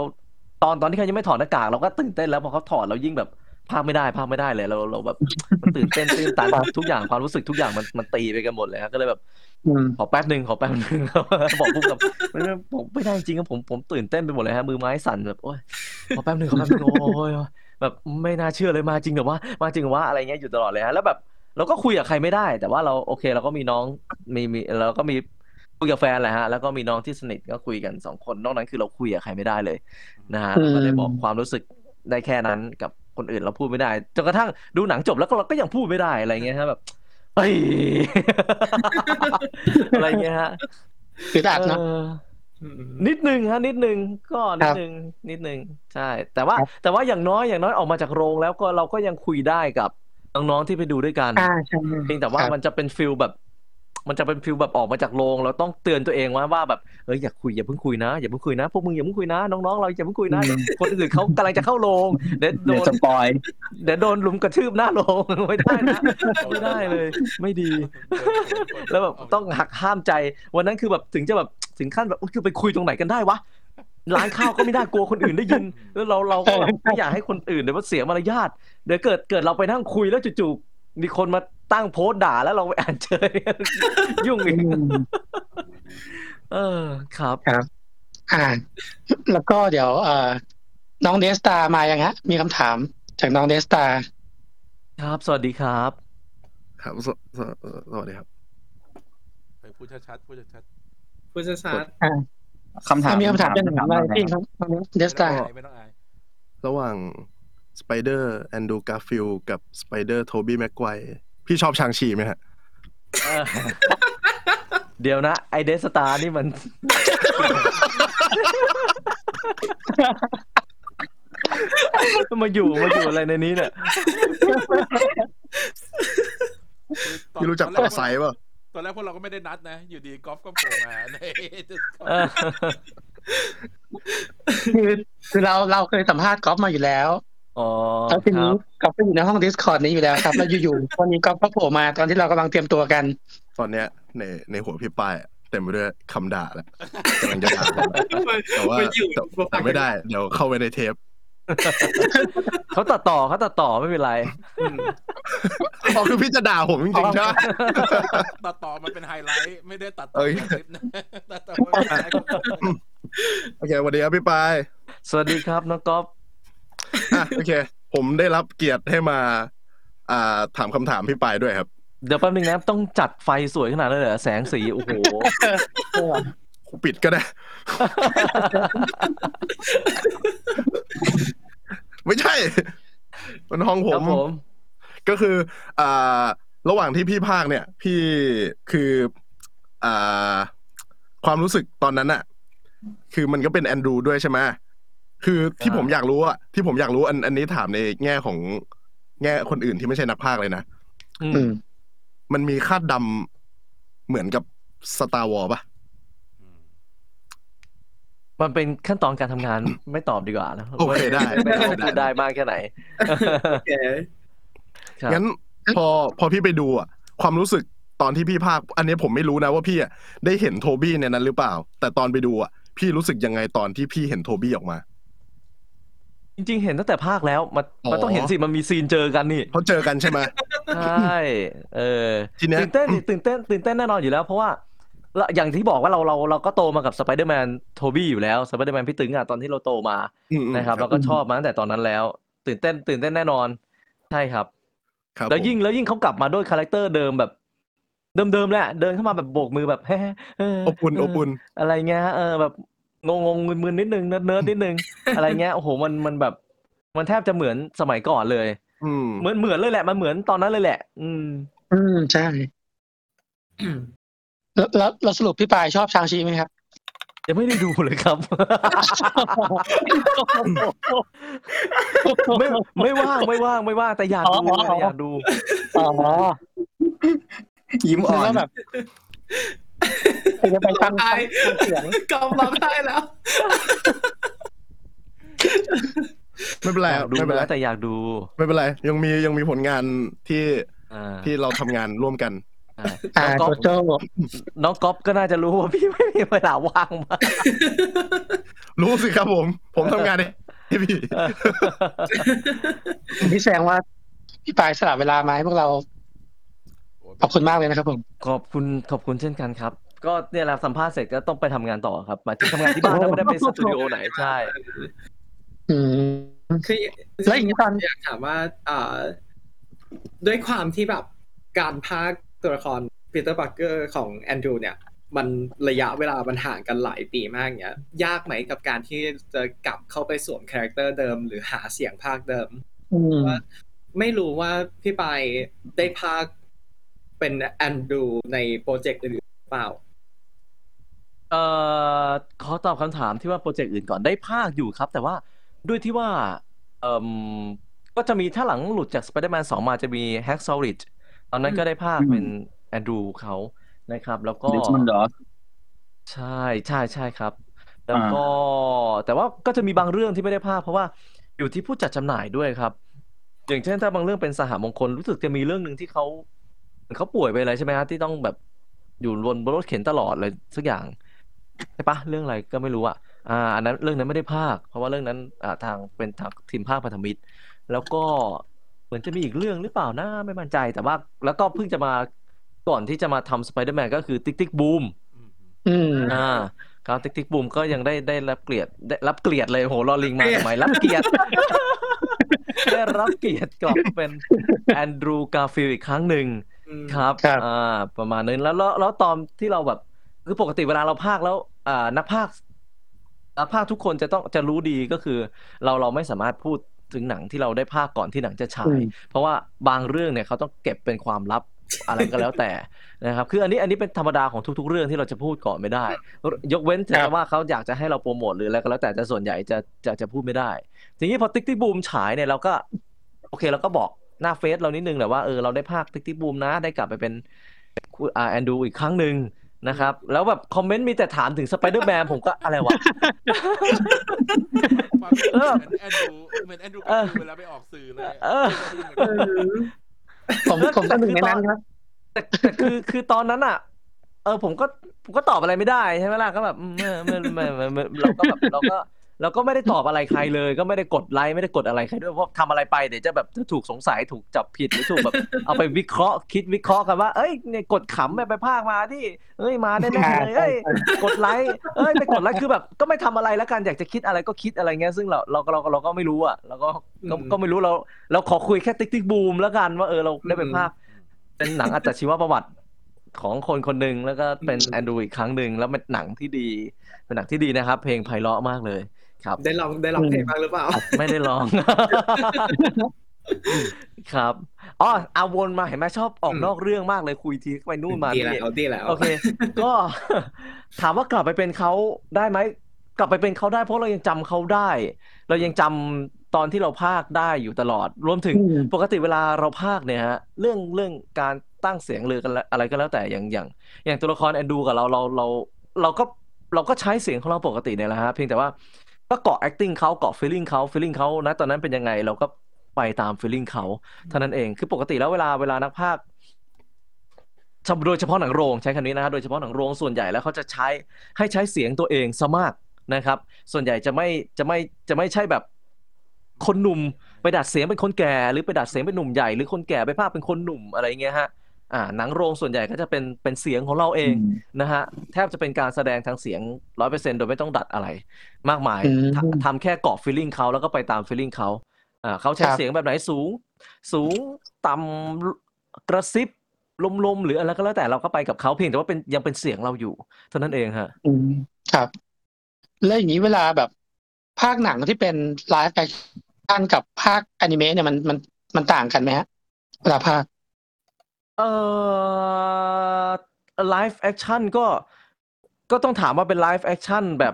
ตอนตอนที่เขายังไม่ถอดหน้ากากเราก็ตื่นเต้นแล้วพอเขาถอดเรายิ่งแบบ ภาคไม่ได้ภาคไม่ได้เลยเราเราแบบมันตื่นเต้นตื่นตันทุกอย่างความรู้สึกทุกอย่างมันมันตีไปกันหมดเลยครับก็เลยแบบอืมขอแป๊บหนึ่งขอแป๊บหนึ่งบอกพุ่กับไม่ไม่ผมไม่ได้จริงครับผมผมตื่นเต้นไปหมดเลยฮะมือไม้สั่นแบบโอ้ยขอแป๊บหนึ่งขอแป๊บหนึ่งโอ้ยแบบไม่น่าเชื่อเลยมาจริงเหรอวะมาจริงเหรอวะอะไรเงี้ยอยู่ตลอดเลยฮะแล้วแบบเราก็คุยกับใครไม่ได้ แต่ว่าเราโอเคเราก็มีน้องมีมีเราก็มีคุยกับแฟนแหละฮะแล้วก็มีน้องที่สนิทก็คุยกันสองคนนอกนั้นคือเราคุยกับใครไม่ได้เลยนะฮะอืมก็ได้บอกความรู้สึกได้แค่นั้นกับ คนอื่นเราพูดไม่ได้จนกระทั่งดูหนังจบแล้วก็เราก็ยังพูดไม่ได้อะไรเงี้ยฮะแบบเฮ้ยอะไรเงี้ยฮะคืออัดเนาะเอออืมนิดนึงฮะนิดนึงก็นิคดรับนึงนิดนึงใช่ แต่ว่าครับแต่ว่าอย่างน้อยอย่างน้อยออกมาจากโรงแล้วก็เราก็ยังคุยได้กับน้องๆที่ไปดูด้วยกันอ่าใช่เพียงแต่ว่าครับมันจะเป็น feel แบบ มันจะเป็น feel แบบออกมาจากโรงเราต้องเตือนตัวเองว่าว่าแบบเอออย่าคุยอย่าเพิ่งคุยนะอย่าเพิ่งคุยนะพวกมึงอย่าเพิ่งคุยนะน้องๆเราอย่าเพิ่งคุยนะอืมคนอื่นเขากำลังจะเข้าโรงเดี๋ยวโดเดี๋ยวนสปอยเดี๋ยวโดนลุมกระทืบหน้าโรงไม่ได้นะไม่ได้เลย ไม่ดี แล้วแบบต้องหักห้ามใจ วันนั้นคือแบบถึงจะแบบถึงขั้นแบบอุ๊ยคือไปคุยตรงไหนกันได้วะร้านข้าวก็ไม่ได้กลัวคนอื่นได้ยิน แล้วเราเราก็แบบไม่อยากให้คนอื่นเดี๋ยวมันเสียมารยาทเดี๋ยวเกิดเกิดเราไปนั่งคุยแล้วจู่ๆ มีคนมาตั้งโพสต์ด่าแล้วเราไปอ่านเจอ ยุ่งอีกอืมเออครับครับ อ่า แล้วก็เดี๋ยวเอ่อน้องเดสตามายังฮะ มีคำถามจากน้องเดสตาครับ สวัสดีครับ ครับสสสวัสดีครับไปพูดชัดๆพูดชัดพูดช้าคำถามมีคำถามจะถามอะไรพี่ครับเดๆสตาไม่ต้องอายไม่ต้องอายระหว่าง สไปเดอร์แอนดรูว์ การ์ฟิลด์กับสไปเดอร์โทบี้แม็กไกวร์พี่ชอบชางชีไหมฮะเออเดี๋ยวนะไอเดสตาร์นี่มัน มาอยู่มาอยู่อะไรในนี้เนี่ยตอนพี่รู้จักตต่ออนแรไซด์ป่ะตอนแรกพวกเราก็ไม่ได้นัดนะ อยู่ดีกอล์ฟก็โผล่มาในเออคือคือเราเราเคยสัมภาษณ์ก๊อฟมาอยู่แล้ว อ๋อแล้วทีคนี้รับก๊อฟก็อยู่ในห้อง Discord นี้อยู่แล้วครับ แล้วอยู่ๆวันนี้ก๊อฟก็โผล่มาตอนที่เรากำลังเตรียมตัวกัน ตอนเนี้ยในในหัวพี่ป้ายอะเต็มไปด้วยคำด่าแล้วกำลังจะด่าแต่ว่ามันอยู่แต่แต่ไม่ได้เดี๋ยวเข้าไปในเทป เขาตัดต่อเขาตัดต่อไม่เป็นไร อ๋อคือพี่จะด่าผมจริงๆใช่ไหม ตัดต่อมันเป็นไฮไลท์ ไม่ได้ตัดต่เอ้อยคลิปนะตัดต่อมันเป็นไฮไลท์ของคลิปโอเคสวัสดีครับพี่ปาย สวัสดีครับน้องก๊อฟ อะโอเค ผมได้รับเกียรติให้มา อ่า ถามคำถามพี่ปายด้วยครับ เดี๋ยวแป๊บนึงนะต้องจัดไฟสวยขนาดนั้นเลยเหรอแสงสีโอ้โห ปิดก็ได้ ไม่ใช่ มันห้องผครับม ผม ก็คืออ่าระหว่างที่พี่ภาคเนี่ย พี่คืออ่าความรู้สึกตอนนั้นอะคือมันก็เป็นแอนดรูด้วยใช่ไหม คือที่อ่าผมอยากรู้อะที่ผมอยากรู้อันอันนี้ถามในแง่ของแง่คนอื่นที่ไม่ใช่นักพากย์เลยนะอือืมมมันมีคาดดำเหมือนกับสตาร์วอลปะอืมมันเป็นขั้นตอนการทำงานไม่ตอบดีกว่านะโอเคได้ไม่รู้ได้พูดได้มากแค่ไหนโอเคครับงั้นพอพอพี่ไปดูอะความรู้สึกตอนที่พี่ภาค อันนี้ผมไม่รู้นะว่าพี่อะได้เห็นโทบี้ในนั้นหรือเปล่า แต่ตอนไปดูอะพี่รู้สึกยังไงตอนที่พี่เห็นโทบี้ออกมา จริงๆ เห็นตั้งแต่พากย์แล้ว มันอ๋อ มันต้องเห็นสิมันมี scene เจอกันนี่เขาเจอกันใช่ไหมใช่เออทีเนี้ยตื่นเต้นดิตื่นเต้นตื่นเต้นแน่นอนอยู่แล้ว เพราะว่าละอย่างที่บอกว่าเราเราเราก็โตมากับสไปเดอร์แมนโทบี้อยู่แล้วสไปเดอร์แมนพี่ตึงอะตอนที่เราโตมาอืมอืมนะครับเราก็ชอบมาตั้งแต่ตอนนั้นแล้ว ตื่นเต้น ตื่นเต้นแน่นอนใช่ครับ ครับแล้วผมยิ่งแล้วยิ่งเขากลับมาด้วย character เดิมแบบ เดิมๆแหละเดินเข้ามาแบบโบกมือแบบเฮ้เฮ้อบอุ่นอบอุ่น อะไรเงี้ยเออแบบ งงงมึนๆนิดนึงเนิร์ดนิดนึง อะไรเงี้ยโอ้โหมันมันแบบ มันแทบจะเหมือนสมัยก่อนเลย อืมเหมือนเหมือนเลยแหละมันเหมือนตอนนั้นเลยแหละ อืม อืมใช่แล้วแล้วแล้วสรุปพี่ปายชอบชางชีไหมครับ ยังไม่ได้ดูเลยครับ ไม่ไม่ว่างไม่ว่างไม่ว่างแต่อยากดูอ๋ออ๋อแต่อยากดู อ๋อยิ้มอ่อนว่าแบบ จะไปฟังไอ้ฟังเสียงกำลังได้แล้ว ไม่เป็นไรอยาคกรับดูไม่เป็นไรนะแต่อยากดูไม่เป็นไร ยังมียังมีผลงานที่อ่าที่เราทำงานร่วมกันอ่าอ่าน้องก๊อฟโจโจ้น้องก๊อฟก็น่าจะรู้ว่าพี่ไม่มีเวลาว่างมาก รู้สิครับผม ผมทำงานให้พี่ พี่แสดงว่าพี่ปลายสละเวลามาให้พวกเราโอ้ย ขอบคุณมากเลยนะครับผมขอบคุณขอบคุณเช่นกันครับ ก็เนี่ยแหละสัมภาษณ์เสร็จก็ต้องไปทำงานต่อครับหมายถึงทำงานที่บ้านนะไม่ได้ไปสตูดิโอไหนใช่ อืม คือแล้วอย่างนี้ตอน อยากถามว่าอ่าด้วยความที่แบบการพากย์ตัวละครปีเตอร์ พาร์คเกอร์ของแอนดรูว์เนี่ย มันระยะเวลามันห่างกันหลายปีมากเนี้ย ยากไหมกับการที่จะกลับเข้าไปสวม character เดิม หรือหาเสียงภาคเดิม อืม ว่าไม่รู้ว่าพี่ปลายได้พากย์ เป็นแอนดรูในโปรเจกต์อื่นหรือเปล่า เอ่อขอตอบคำถามที่ว่าโปรเจกต์อื่นก่อนได้พากย์อยู่ครับ แต่ว่าด้วยที่ว่าเอ่มก็จะมีถ้าหลังหลุดจาก Spider-Man 2 มาจะมี Hack Solid ตอนนั้นก็ได้ภาคอืมเป็นแอนดรูเขานะครับ แล้วก็ดิสมันดอสใช่ใช่ใช่ครับ แล้วก็แต่ว่าก็จะมีบางเรื่องที่ไม่ได้ภาคเพราะว่าอยู่ที่ผู้จัดจำหน่ายด้วยครับ อย่างเช่นถ้าบางเรื่องเป็นสหมงคลรู้สึกจะมีเรื่องหนึ่งที่เขา เหมือนเขาป่วยไปอะไรใช่ไหมฮะที่ต้องแบบอยู่บนบนรถเข็นตลอดเลยสักอย่างใช่ปะเรื่องอะไรก็ไม่รู้อะอ่าอันนั้นเรื่องนั้นไม่ได้ภาค เพราะว่าเรื่องนั้นอ่าทางเป็นทางทีมภาคพันธมิตร แล้วก็เหมือนจะมีอีกเรื่องหรือเปล่านะไม่มั่นใจแต่ว่าแล้วก็เพิ่งจะมาก่อนที่จะมาทำสไปเดอร์แมนก็คือ Tick, Tick... Boom! อืมอืมอ่าครับ Tick, Tick... Boom! ก็ยังได้ได้รับเกียรติได้รับเกียรติเลยโหรอลิงมาทำไมรับเกียรติได้รับเกียรติกลับเป็น Andrew Garfield อีกครั้งหนึ่งอืม ครับครับ อ่าประมาณนึงแล้วแล้วแล้วตอนที่เราแบบ คือปกติเวลาเราพากย์แล้ว อ่านักพากย์นักพากย์ทุกคนจะต้องจะรู้ดีก็คือ เราเราไม่สามารถพูดถึงหนังที่เราได้พากย์ก่อนที่หนังจะฉาอืม เพราะว่าบางเรื่องเนี่ยเขาต้องเก็บเป็นความลับอะไรก็แล้วแต่นะครับ คืออันนี้อันนี้เป็นธรรมดาของทุก ๆ เรื่องที่เราจะพูดก่อนไม่ได้ ยกเว้นครับแต่ว่าเขาอยากจะให้เราโปรโมทหรืออะไรก็แล้วแต่แต่ส่วนใหญ่จะจะจะพูดไม่ได้ ทีนี้พอ Tick, Tick... Boom! ฉายเนี่ยเราก็ โอเคเราก็บอก หน้าเฟซเรานิดนึงแหละว่าเออเราได้พากย์ Tick, Tick... Boom! นะ ได้กลับไปเป็นคุณอ่าแอนดูอีกครั้งหนึ่งนะครับ แล้วแบบคอมเมนต์มีแต่ถามถึงสไปเดอร์แมนผมก็อะไรวะความเออเหมือนแอนดรูเหมือนแอนดรูกับเวลาไปออกสื่อเลยเออเออผมผมก็หนึ่งในนั้นครับแต่แต่คือคือตอนนั้นอะ เออผมก็ผมก็ตอบอะไรไม่ได้ใช่ไหมล่ะก็แบบอืมไม่ไม่ไม่ไม่ไม่เราก็แบบเราก็ เราก็ไม่ได้ตอบอะไรใครเลย ก็ไม่ได้กดไลค์ไม่ได้กดอะไรใครด้วยเพราะทำอะไรไปเดี๋ยวจะแบบจะถูกสงสัยถูกจับผิดหรือถูกแบบเอาไปวิเคราะห์คิดวิเคราะห์กันว่า เอ้ยเนี่ยกดขำไปไปภาคมาที่เอ้ยมาแน่ๆเลยเอ้ยกดไลค์เอ้ยไม่กดไลค์คือแบบก็ไม่ทำอะไรแล้วกันอยากจะคิดอะไรก็คิดอะไรเงี้ยซึ่งเราเราเราเราก็ไม่รู้อะเราก็ก็ก็ไม่รู้เราเราขอคุยแค่ติ๊กติ๊กบูมแล้วกันว่าเออเราได้ไปภาคเป็นหนังอัตชีวประวัติของคนคนหนึ่งแล้วก็เป็นแอนดรูอีกครั้งหนึ่งแล้วเป็นหนังที่ดี เป็นหนังที่ดีนะครับ เพลงไพเราะมากเลย ครับ ได้ลองได้ลองเพลงบ้างหรือเปล่า ไม่ได้ร้อง ครับอ๋อเอาวนมาเห็นไหมชอบออกอืมนอกเรื่องมากเลยคุยทีไปนู่นมาดีนี่แล้วดีแล้วโอเค ก็ถามว่ากลับไปเป็นเขาได้ไหมกลับไปเป็นเขาได้เพราะเรายังจำเขาได้ เรายังจำตอนที่เราพากย์ได้อยู่ตลอด รวมถึงอืมปกติเวลาเราพากย์เนี่ยฮะเรื่องเรื่องการตั้งเสียงหรือกันละอะไรก็แล้วแต่อย่างอย่าง อย่างตัวละครแอนดูกับเราเราเราเราก็เราก็ใช้เสียงของเราปกติเนี่ยแหละฮะเพียงแต่ว่า ก็เกาะ acting เขาเกาะ feeling เขา feeling เขานะตอนนั้นเป็นยังไงเราก็ไปตาม feeling เขาเท่านั้นเองคือปกติแล้วเวลาเวลานักพากย์โดยเฉพาะหนังโรงใช้คำนี้นะฮะโดยเฉพาะหนังโรงส่วนใหญ่แล้วเขาจะใช้ให้ใช้เสียงตัวเองซะมากนะครับ ส่วนใหญ่จะไม่จะไม่จะไม่ใช่แบบคนหนุ่มไปดัดเสียงเป็นคนแก่ หรือไปดัดเสียงเป็นหนุ่มใหญ่หรือคนแก่ไปพากย์เป็นคนหนุ่มอะไรเงี้ยฮะ อ่าหนังโรงส่วนใหญ่ก็จะเป็นเป็นเสียงของเราเองนะฮะแทบจะเป็นการแสดงทางเสียงร้อยเปอร์เซ็นโดยไม่ต้องดัดอะไร มากมายอืมทำทำแค่เกาะฟีลลิ่งเขาแล้วก็ไปตามฟีลลิ่งเขาอ่าเขาใช้ครับเสียงแบบไหนสูง สูงต่ำกระซิบลมๆหรืออะไรก็แล้วแต่เราก็ไปกับเขาเพียงแต่ว่าเป็นยังเป็นเสียงเราอยู่เท่านั้นเองฮะอืมครับ แล้วอย่างนี้เวลาแบบพากย์หนังที่เป็น live action กับพากย์อนิเมะเนี่ยมันมันมันต่างกันไหมฮะเวลาพากย์ เอ่อ live action ก็ก็ต้องถามว่าเป็น live action แบบ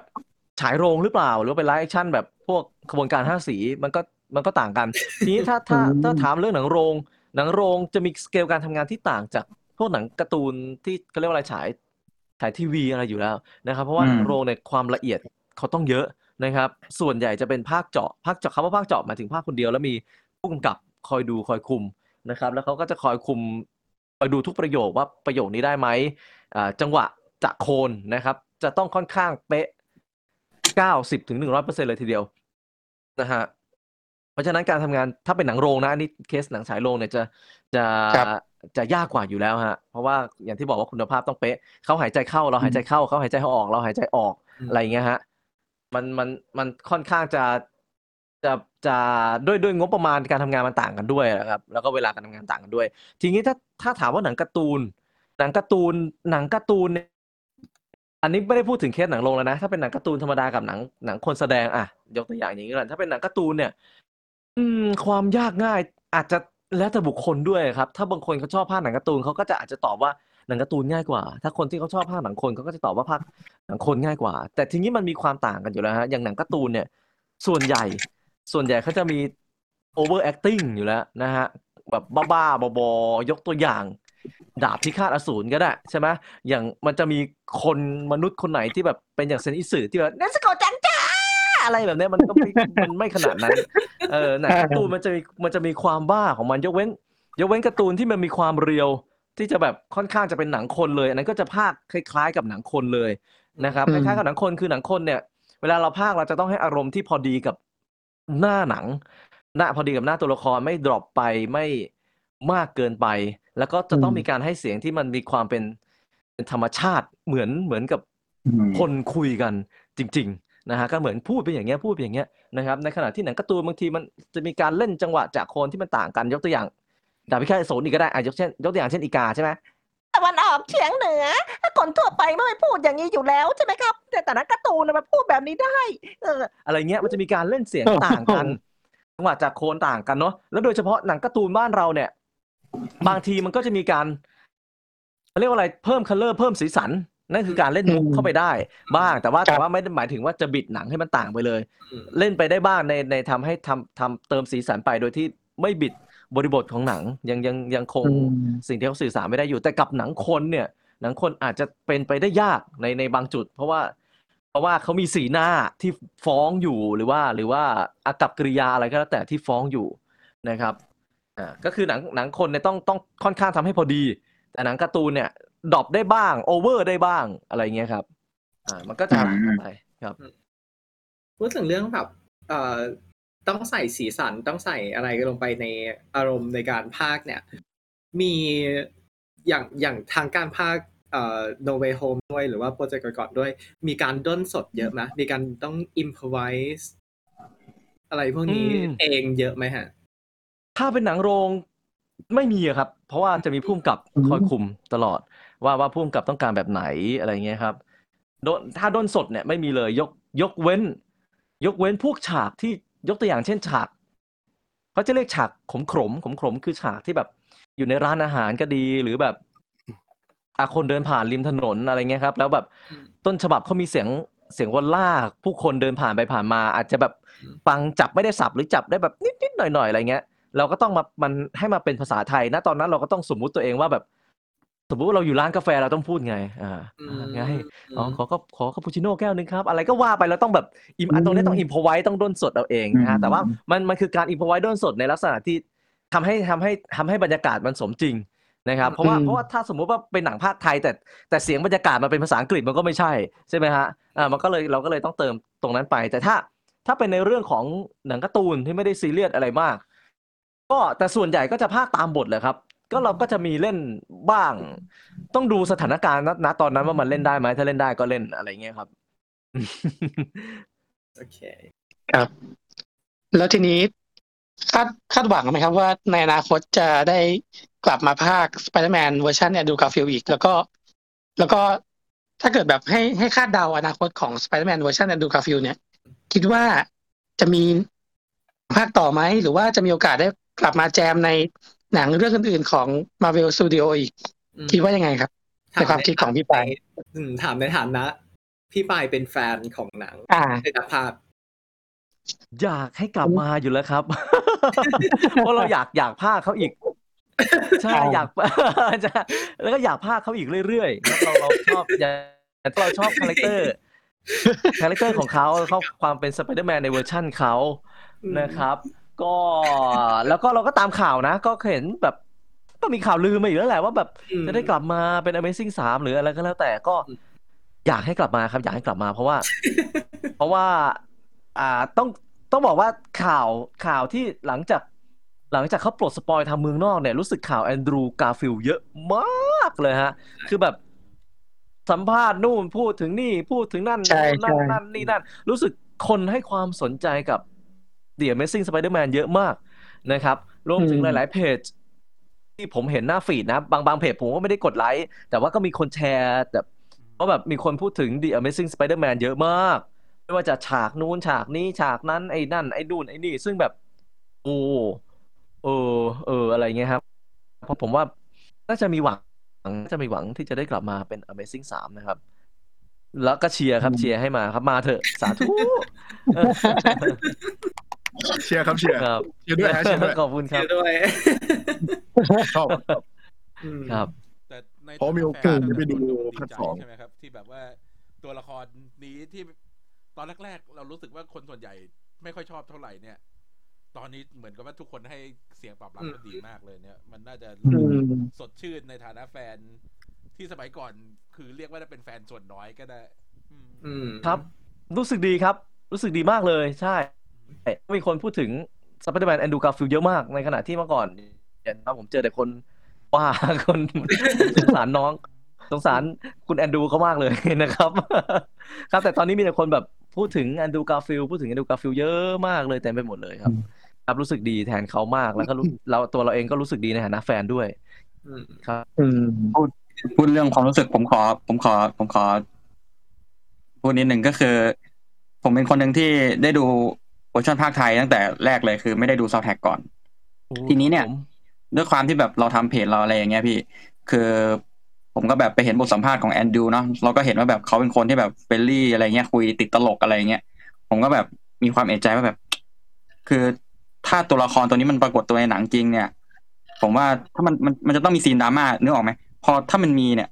ฉายโรงหรือเปล่า หรือว่าเป็น live action แบบพวกขบวนการห้าสีมันก็มันก็ต่างกัน ทีนี้ถ้าถ้าอืมถ้าถามเรื่องหนังโรง หนังโรงจะมีสเกลการทำงานที่ต่างจากพวกหนังการ์ตูนที่เขาเรียกว่าอะไรฉายฉายทีวีอะไรอยู่แล้วนะครับ เพราะว่าอืมหนังโรงเนี่ยความละเอียดเขาต้องเยอะนะครับ ส่วนใหญ่จะเป็นภาคเจาะภาคเจาะคำว่าภาคเจาะหมายถึงภาคคนเดียวแล้วมีผู้กำกับคอยดูคอยคุมนะครับ แล้วเขาก็จะคอยคุม คอยดูทุกประโยคว่าประโยคนี้ได้ไหมอ่าจังหวะจะโคนนะครับ จะต้องค่อนข้างเป๊ะ 90ถึง100%เลยทีเดียวนะฮะเพราะฉะนั้นการทำงานถ้าเป็นหนังโรงนะอันนี้เคสหนังฉายโรงเนี่ยจะจะครับจะยากกว่าอยู่แล้วฮะ เพราะว่าอย่างที่บอกว่าคุณภาพต้องเป๊ะเขาหายใจเข้าเราหายใจเข้าเขาหายใจออก เราหายใจออกอืมอะไรอย่างเงี้ยฮะ มันมันมันค่อนข้างจะ จะจะด้วยด้วยงบประมาณการทำงานมันต่างกันด้วยนะครับ แล้วก็เวลาการทำงานต่างกันด้วย ทีนี้ถ้าถ้าถามว่าหนังการ์ตูน หนังการ์ตูนหนังการ์ตูนเนี่ยอันนี้ไม่ได้พูดถึงเคสหนังลงแล้วนะ ถ้าเป็นหนังการ์ตูนธรรมดากับหนังหนังคนแสดงอะยกตัวอย่างอย่างนี้ก่อนถ้าเป็นหนังการ์ตูนเนี่ย อืม ความยากง่าย อาจจะแล้วแต่บุคคลด้วยครับ ถ้าบางคนเขาชอบภาคหนังการ์ตูนเขาก็จะอาจจะตอบว่าหนังการ์ตูนง่ายกว่า ถ้าคนที่เขาชอบภาคหนังคนเขาก็จะตอบว่าภาคหนังคนง่ายกว่า แต่ทีนี้มันมีความต่างกันอยู่แล้วฮะอย่างหนังการ์ตูนเนี่ย ส่วนใหญ่ ส่วนใหญ่เขาจะมี over acting อยู่แล้วนะฮะ แบบบ้าๆบอๆยกตัวอย่าง ดาบพิฆาตอสูรก็ได้ใช่ไหมอย่างมันจะมีคนมนุษย์คนไหนที่แบบเป็นอย่างเซนอิสึที่แบบเนสโกะจังจ้าอะไรแบบเนี้ยมันก็ไม่มันไม่ขนาดนั้น เออหนังการ์ตูนมันจะมีมันจะมีความบ้าของมันยกเว้น ยกเว้นการ์ตูนที่มันมีความเรียวที่จะแบบค่อนข้างจะเป็นหนังคนเลย อันนั้นก็จะภาคคล้ายๆ กับหนังคนเลยนะครับอืคมล้ายๆกับหนังคนคือหนังคนเนี่ย เวลาเราภาคเราจะต้องให้อารมณ์ที่พอดีกับ หน้าหนัง หน้าพอดีกับหน้าตัวละครไม่ดรอปไปไม่มากเกินไป แล้วก็จะต้องอืมมีการให้เสียงที่มันมีความเป็นเป็นธรรมชาติเหมือนเหมือนกับอืมคนคุยกันจริง ๆนะฮะก็เหมือนพูดไปอย่างเงี้ยพูดไปอย่างเงี้ยนะครับ ในขณะที่หนังการ์ตูนบางทีมันจะมีการเล่นจังหวะจากโคนที่มันต่างกันยกตัวอย่างดาบพิฆาตอสูรอีกก็ได้อะยกเช่นยกตัวอย่างเช่นอีกาใช่ไหม ตะวันออกเฉียงเหนือคนทั่วไปไม่พูดอย่างนี้อยู่แล้วใช่ไหมครับ แต่แต่นักการ์ตูนน่ะมันพูดแบบนี้ได้ เออ อะไรเงี้ยมันจะมีการเล่นเสียงต่างกันจังหวะจากโคนต่างกันเนาะแล้วโดยเฉพาะหนังการ์ตูนบ้านเราเนี่ย บางทีมันก็จะมีการเขาเรียกว่าอะไรเพิ่มคัลเลอร์เพิ่มสีสันนั่นคือการเล่นมุกอืมเข้าไปได้ บ้างแต่ว่าครับแต่ว่าไม่ได้หมายถึงว่าจะบิดหนังให้มันต่างไปเลยอืมเล่นไปได้บ้างในในทำให้ทำทำเติมสีสันไปโดยที่ไม่บิด บริบทของหนังยังยังยังคงอืมสิ่งที่เขาสื่อสารไม่ได้อยู่แต่กับหนังคนเนี่ย หนังคนอาจจะเป็นไปได้ยากในในบางจุด เพราะว่า เพราะว่าเขามีสีหน้าที่ฟ้องอยู่หรือว่า หรือว่าอากัปกิริยาอะไรก็แล้วแต่ที่ฟ้องอยู่นะครับอ่าก็คือหนังหนังคนเนี่ยต้องต้องค่อนข้างทำให้พอดี แต่หนังการ์ตูนเนี่ย drop ได้บ้าง over ได้บ้างอะไรเงี้ยครับ อ่า มันก็จะอืมไปครับพูดถึงเรื่องแบบเอ่อ ต้องใส่สีสันต้องใส่อะไรลงไปในอารมณ์ในการพากย์เนี่ย มีอย่างอย่างทางการพากย์เอ่อ No Way Home ด้วยหรือว่าโปรเจกต์ก่อนๆด้วย มีการด้นสดเยอะไหมมีการต้อง improvise อะไรพวกนี้อืมเองเยอะไหมฮะ ถ้าเป็นหนังโรงไม่มีอะครับ เพราะว่าจะมีผู้กำกับอืมคอยคุมตลอด ว่าว่าผู้กำกับต้องการแบบไหนอะไรเงี้ยครับโดนถ้าด้นสดเนี่ยไม่มีเลยยกยกเว้น ยกเว้นพวกฉากที่ ยกตัวอย่างเช่นฉากเขาจะเรียกฉากขมขมขมขมคือฉากที่แบบ อยู่ในร้านอาหารก็ดีหรือแบบอาคนเดินผ่านริมถนนอะไรเงี้ยครับ แล้วแบบอืมต้นฉบับเขามีเสียงเสียงวนลากผู้คนเดินผ่านไปผ่านมา อาจจะแบบฟังจับไม่ได้สับหรือจับได้แบบนิดๆหน่อยๆอะไรเงี้ย เราก็ต้องมามันให้มาเป็นภาษาไทยนะตอนนั้นเราก็ต้องสมมุติตัวเองว่าแบบ สมมุติว่าเราอยู่ร้านกาแฟเราต้องพูดไง อ่าอืมไงอ๋อขอก็ขอคาปูชิโน่แก้วนึงครับ อะไรก็ว่าไปเราต้องแบบอิมอันตรงนี้ต้อง improvise ต้องด้นสดเอาเองนะฮะอืมแต่ว่ามันมันคือการ improvise ด้นสดในลักษณะที่ทำให้ทำให้ทำให้บรรยากาศมันสมจริงนะครับ เพราะว่าอืม เพราะว่าถ้าสมมุติว่าเป็นหนังพากย์ไทย แต่แต่เสียงบรรยากาศมันเป็นภาษาอังกฤษมันก็ไม่ใช่ใช่ไหมฮะ อ่ามันก็เลยเราก็เลยต้องเติมตรงนั้นไป แต่ถ้าถ้าเป็นในเรื่องของหนังการ์ตูนที่ไม่ได้ซีเรียสอะไรมาก ก็แต่ส่วนใหญ่ก็จะพากย์ตามบทแหละครับ ก็เราก็จะมีเล่นบ้าง ต้องดูสถานการณ์ณณตอนนั้นว่ามันเล่นได้ไหมถ้าเล่นได้ก็เล่นอะไรเงี้ยครับ โอเค ครับ แล้วทีนี้คาดคาดหวังไหมครับว่าในอนาคตจะได้กลับมาพากย์ Spider-Man เวอร์ชัน Andrew Garfield อีก แล้วก็ แล้วก็ถ้าเกิดแบบให้ให้คาดเดาอนาคตของ Spider-Man เวอร์ชัน Andrew Garfield เนี่ย คิดว่าจะมีภาคต่อไหม หรือว่าจะมีโอกาสได้กลับมาแจมใน หนังเรื่องอื่นๆของ Marvel Studio อีกอืมคิดว่ายังไงครับในความคิดของพี่ปายอืมถามในฐานะ พี่ปายเป็นแฟนของหนังอ่าในนักภาคอยากให้กลับมาอยู่แล้วครับ เพราะเราอยากอยากภาคเขาอีก ใช่เอาอยากจะแล้วก็อยากภาคเขาอีกเรื่อยๆแล้วเราเราชอบอยากเราชอบ character character ของเขาชอบความเป็นสไปเดอร์แมนในเวอร์ชั่นเขาอืมนะครับ ก็แล้วก็เราก็ตามข่าวนะ ก็เห็นแบบก็มีข่าวลือมาอีกแล้วแหละว่าแบบอืมจะได้กลับมาเป็น Amazing สามหรืออะไรก็แล้วแต่ก็อืมอยากให้กลับมาครับ อยากให้กลับมาเพราะว่า เพราะว่า อ่าต้องต้องบอกว่าข่าวข่าวที่หลังจากหลังจากเขาปลด spoil ทางเมืองนอกเนี่ยรู้สึกข่าว Andrew Garfield เยอะมากเลยฮะ คือแบบสัมภาษณ์นู่นพูดถึงนี่พูดถึงนั่นใช่นั่นใช่นั่นนี่นั่น รู้สึกคนให้ความสนใจกับ The Amazing Spider-Man เยอะมากนะครับรวมถึงหลาย ๆ เพจที่ผมเห็นหน้าฟีดนะ บางบางเพจผมก็ไม่ได้กดไลค์ แต่ว่าก็มีคนแชร์แบบว่าแบบมีคนพูดถึง The Amazing Spider-Man เยอะมาก ไม่ว่าจะฉากนู้นฉากนี้ฉากนั้นไอ้นั่น ไอ้นู่นไอ้นี่ ซึ่งแบบ โอ้เออเอออะไรเงี้ยครับ เพราะผมว่าน่าจะมีหวังน่าจะมีหวังที่จะได้กลับมาเป็น Amazing สามนะครับ แล้วก็เชียร์ครับเชียร์ให้มาครับมาเถอะสาธุ เชียร์ครับเชียร์ครับเชียร์ด้วยฮะเชียร์ด้วยขอบคุณครับด้วยชอบชอบ อืม ครับ แต่ในเพราะมีโอกาสได้ไปดูภาคสอง ใช่ไหมครับ ที่แบบว่าตัวละครนี้ที่ตอนแรกๆ เรารู้สึกว่าคนส่วนใหญ่ไม่ค่อยชอบเท่าไหร่เนี่ย ตอนนี้เหมือนกับว่าทุกคนให้เสียงตอบรับก็ดีมากเลยเนี่ย มันน่าจะอืม สดชื่นในฐานะแฟน ที่สมัยก่อนคือเรียกว่าเป็นแฟนส่วนน้อยก็ได้ อืม อืม ครับ รู้สึกดีครับ รู้สึกดีมากเลย ใช่ มีคนพูดถึง Spider-Man Andrew Garfield เยอะมากในขณะที่เมื่อก่อนเนี่ยนะผมเจอแต่คนว่าคนสงสารน้อง สงสารคุณแอนดูเขามากเลยนะครับ ครับแต่ตอนนี้มีแต่คนแบบพูดถึง Andrew Garfield พูดถึง Andrew Garfield เยอะมากเลยเต็มไปหมดเลยครับ ครับรู้สึกดีแทนเขามากแล้วก็รู้เราตัวเราเองก็รู้สึกดีในฐานะแฟนด้วยอืมครับอืมพูดเรื่องความรู้สึกผมขอ ผมขอ ผมขอพูดนิดหนึ่งก็คือ ผมเป็นคนหนึ่งที่ได้ดู เวอร์ชันพากย์ไทยตั้งแต่แรกเลยคือไม่ได้ดูซาวแท็กก่อน ทีนี้เนี่ยผมด้วยความที่แบบเราทำเพจเราอะไรอย่างเงี้ยพี่ คือผมก็แบบไปเห็นบทสัมภาษณ์ของแอนดูเนาะเราก็เห็นว่าแบบเขาเป็นคนที่แบบ friendly อะไรเงี้ยคุยติดตลกอะไรเงี้ยผมก็แบบมีความเอะใจว่าแบบ คือถ้าตัวละครตัวนี้มันปรากฏตัวในหนังจริงเนี่ย ผมว่าถ้ามันมันมันจะต้องมีซีนดราม่านึกออกไหมพอถ้ามันมีเนี่ย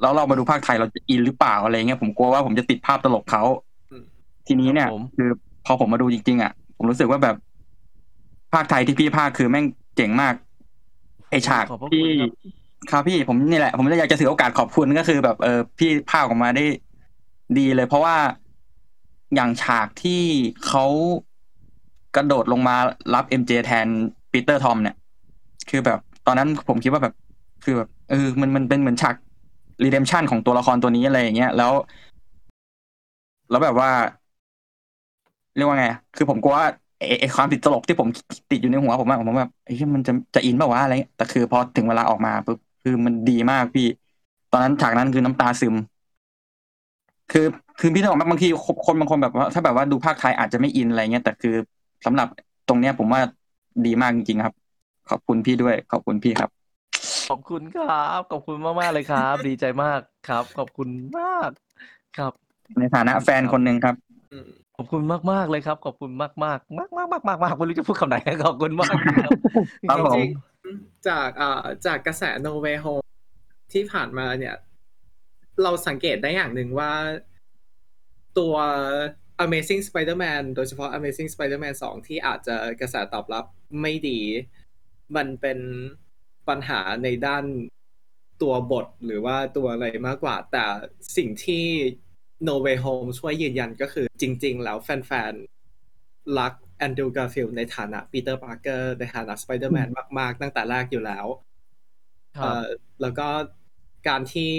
แล้วเรามาดูพากย์ไทยเราจะอินหรือเปล่าอะไรเงี้ยผมกลัวว่าผมจะติดภาพตลกเขาอืมทีนี้เนี่ยครับผมคือ พอผมมาดูจริงๆอะผมรู้สึกว่าแบบพากย์ไทยที่พี่พากย์คือแม่งเจ๋งมาก ไอฉากขอบพระคุณที่ครับครับพี่ผมนี่แหละ ผมเลยอยากจะถือโอกาสขอบคุณก็คือ แบบเออพี่พากย์ออกมาได้ดีเลย เพราะว่าอย่างฉากที่เขากระโดดลงมารับ MJ แทน Peter Tom เนี่ย คือแบบ ตอนนั้นผมคิดว่าแบบ คือแบบเออมันมันเป็นเหมือนฉาก redemption ของตัวละครตัวนี้อะไรอย่างเงี้ยแล้ว แล้วแบบว่า เรียกว่าไงคือผมกลัวว่าไอ้ไอ้ความติดตลกที่ผมติดอยู่ในหัวผมอะผมแบบไอ้ที่มันจะจะอินป่าวะอะไรเงี้ยแต่คือพอถึงเวลาออกมาปุ๊บคือมันดีมากพี่ ตอนนั้นฉากนั้นคือน้ำตาซึม คือคือพี่ต้องบอกว่าบางทีคนบางคนแบบว่าถ้าแบบว่าดูภาคไทยอาจจะไม่อินอะไรเงี้ยแต่คือสำหรับตรงเนี้ยผมว่าดีมากจริงๆครับ ขอบคุณพี่ด้วย ขอบคุณพี่ครับ ขอบคุณครับ ขอบคุณมากๆเลยครับ ดีใจมากครับ ขอบคุณมากครับ ในฐานะแฟนคนหนึ่งครับอืม ขอบคุณมากมาก ๆ เลยครับ ขอบคุณมากมากมากมากมากมากมากไม่รู้จะพูดคำไหนขอบคุณมากครับครับผมจริงๆจากอ่าจากกระแส No Way Home ที่ผ่านมาเนี่ย เราสังเกตได้อย่างหนึ่งว่าตัว Amazing Spider-Man โดยเฉพาะ Amazing Spider-Man 2 ที่อาจจะกระแสตอบรับไม่ดี มันเป็นปัญหาในด้านตัวบทหรือว่าตัวอะไรมากกว่า แต่สิ่งที่ No Way Home ช่วยยืนยันก็คือจริง ๆ แล้วแฟนๆ รักแอนดรูว์การ์ฟิลด์ในฐานะปีเตอร์ปาร์เกอร์ในฐานะสไปเดอร์แมนมากๆ ตั้งแต่แรกอยู่แล้วครับเอ่อแล้วก็การที่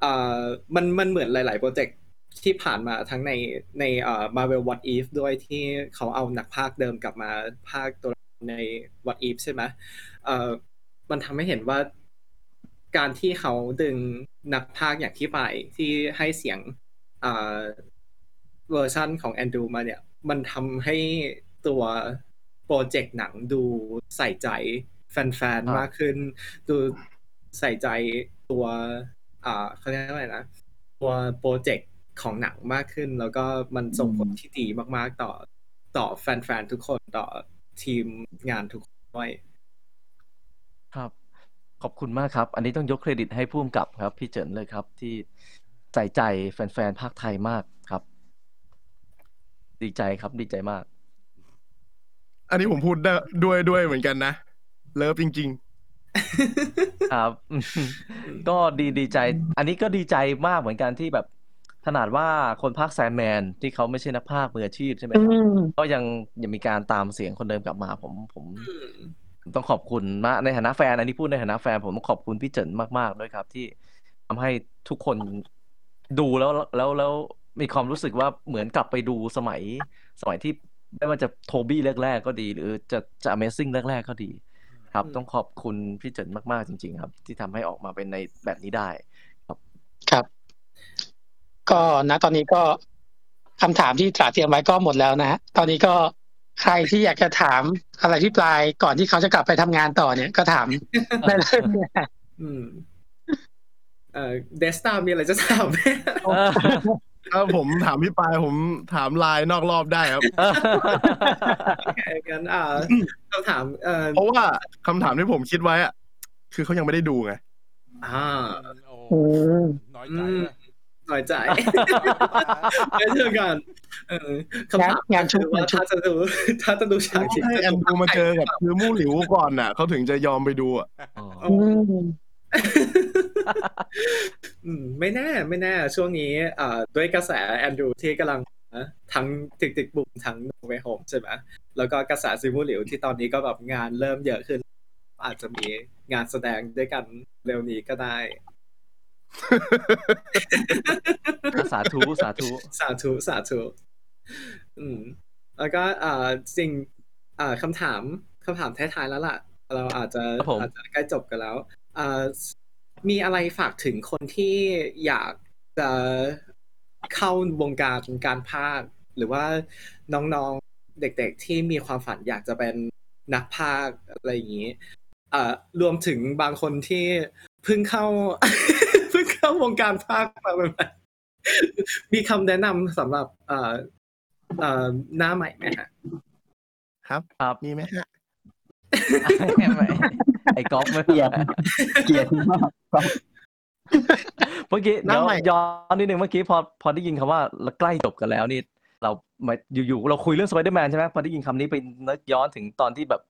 เอ่อมันมันเหมือนหลาย ๆ โปรเจกต์ที่ผ่านมาทั้งในในเอ่อ Marvel What If ด้วยที่เขาเอานักพากย์เดิมกลับมาพากย์ตัวใน What If ใช่ไหมเอ่อมันทำให้เห็นว่า การที่เขาดึงนักพากย์อย่างพี่ปลายที่ให้เสียงเอ่อเวอร์ชันของแอนดรูมาเนี่ย มันทำให้ตัวโปรเจกต์หนังดูใส่ใจแฟนคลับๆมากขึ้น ดูใส่ใจตัวอ่าเขาเรียกว่าอะไรนะ ตัวโปรเจกต์ของหนังมากขึ้น แล้วก็มันส่งผลที่ดีมากๆต่อต่อแฟนๆ ทุกคนต่อทีมงานทุกคนด้วย ครับ ขอบคุณมากครับ อันนี้ต้องยกเครดิตให้ผู้กำกับครับ พี่เจินเลยครับ ที่ใส่ใจแฟนๆภาคไทยมากครับ ดีใจครับดีใจมาก อันนี้ผมพูดได้ด้วยด้วยเหมือนกันนะ เลิฟจริงครับ ก็ดีดีใจ อันนี้ก็ดีใจมากเหมือนกันที่แบบขนาดว่าคนภาคแซนแมนที่เขาไม่ใช่นักพากย์มืออาชีพใช่ไหมอืครับมก็ยังยังมีการตามเสียงคนเดิมกลับมา ผมผมผม ต้องขอบคุณมากในฐานะแฟนอันนี้พูดในฐานะแฟนผมต้องขอบคุณพี่เจินมากๆด้วยครับ ที่ทำให้ทุกคนดูแล้วแล้วแล้วมีความรู้สึกว่าเหมือนกลับไปดูสมัย สมัยที่ไม่ว่าจะโทบี้แรกๆก็ดี หรือจะจะ Amazing แรกๆก็ดี ครับอืมต้องขอบคุณพี่เจินมากๆจริง ๆ ครับ ที่ทำให้ออกมาเป็นในแบบนี้ได้ ครับก็นะตอนนี้ก็คำถามที่ตราเตรียมไว้ก็หมดแล้วนะฮะตอนนี้ก็ ใครที่อยากจะถามอะไรที่ปลายก่อนที่เขาจะกลับไปทำงานต่อเนี่ยก็ถามได้เลยนะฮะอืมเอ่อเดสตามีอะไรจะถามไหมๆถ้าผมถามพี่ปายผมถามไลน์นอกรอบได้ครับงั้นอ่าคำถามเอ่อเพราะว่าคำถามที่ผมคิดไว้อะคือเขายังไม่ได้ดูไงอ่าโอ้อืมน้อยใจเลยห น่อยใจไม่เชื่อกันเออคำถามงานชุกคือว่างานชุกถ้าจะดูถ้าจะดูฉากที่ให้แอนดูมาเจอกับคือมู่หลิวก่อนน่ะเขาถึงจะยอมไปดูอะอ๋ออืมอืมไม่แน่ไม่แน่ช่วงนี้อ่าด้วยกระแสแอนดรูที่กำลังนะทั้งติกติกบุกทั้งโนเวโฮมใช่ไหมแล้วก็กระแสซิมูหลิวที่ตอนนี้ก็แบบงานเริ่มเยอะขึ้น อาจจะมีงานแสดงด้วยกันเร็วนี้ก็ได้ สาธุสาธุสาธุสาธุอืมแล้วก็อ่าสิ่งอ่าคำถามคำถามท้ายๆแล้วล่ะ เราอาจจะครับผมอาจจะใกล้จบกันแล้วอ่ามีอะไรฝากถึงคนที่อยากจะเข้าวงการการพากย์หรือว่าน้องๆเด็กๆที่มีความฝันอยากจะเป็นนักพากย์อะไรอย่างนี้อ่ารวมถึงบางคนที่เพิ่งเข้าเพิ่ งเข้าวงการพากย์มาใหม่ๆมีคำแนะนำสำหรับเอ่อเอ่อหน้าใหม่ไหมฮะครับครับมีไหมฮะไอ้ก๊อฟไม่เกลียดเกลียดมากครับเมื่อกี้หน้าเดี๋ยวใหม่ย้อนนิดนึงเมื่อกี้พอพอได้ยินคำว่าใกล้จบกันแล้วนี่ เรามาอยู่ๆเราคุยเรื่องสไปเดอร์แมนใช่ไหมพอได้ยินคำนี้ไปนึกย้อนถึงตอนที่แบบ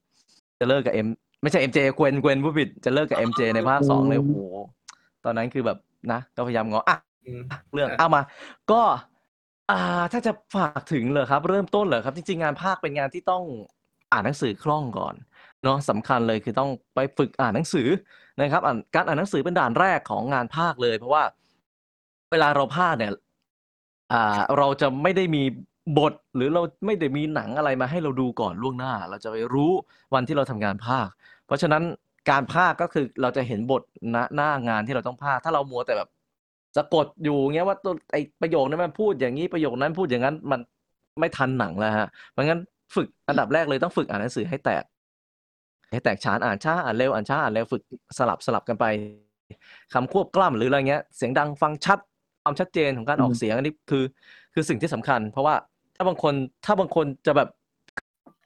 จะเลิกกับเอ็มไม่ใช่เอ็มเจเกวนเกวนผู้ผิดจะเลิกกับเอ็มเจในภาคสองเลยโอ้โหตอนนั้นคือแบบ นะก็พยายามงออะอืมเรื่องอะเอามา ก็ อ่า ถ้าจะฝากถึงเหรอครับ เริ่มต้นเหรอครับ จริงๆงานภาคเป็นงานที่ต้องอ่านหนังสือคล่องก่อนเนาะสำคัญเลยคือต้องไปฝึกอ่านหนังสือนะครับอ่านการอ่านหนังสือเป็นด่านแรกของงานภาคเลย เพราะว่า เวลาเราภาคเนี่ย อ่า เราจะไม่ได้มีบทหรือเราไม่ได้มีหนังอะไรมาให้เราดูก่อนล่วงหน้า เราจะไปรู้วันที่เราทำงานภาค เพราะฉะนั้น การภาคก็คือเราจะเห็นบทณหน้างานที่เราต้องภาคถ้าเรามัวแต่แบบสะกดอยู่เงี้ยว่าตัวไอประโยคนั้นมันพูดอย่างนี้ประโยคนั้นพูดอย่างนั้นมันไม่ทันหนังแล้วฮะเพราะงั้นฝึกอันดับแรกเลยต้องฝึกอ่านหนังสือให้แตก ให้แตกฉานอ่านช้าอ่านเร็วอ่านช้าอ่านเร็วฝึกสลับสลับกันไปคำควบกล้ำหรืออะไรเงี้ย เสียงดังฟังชัดความชัดเจนของการออกเสียงอันนี้คือ คือสิ่งที่สำคัญ เพราะว่าถ้าบางคนถ้าบางคนจะแบบ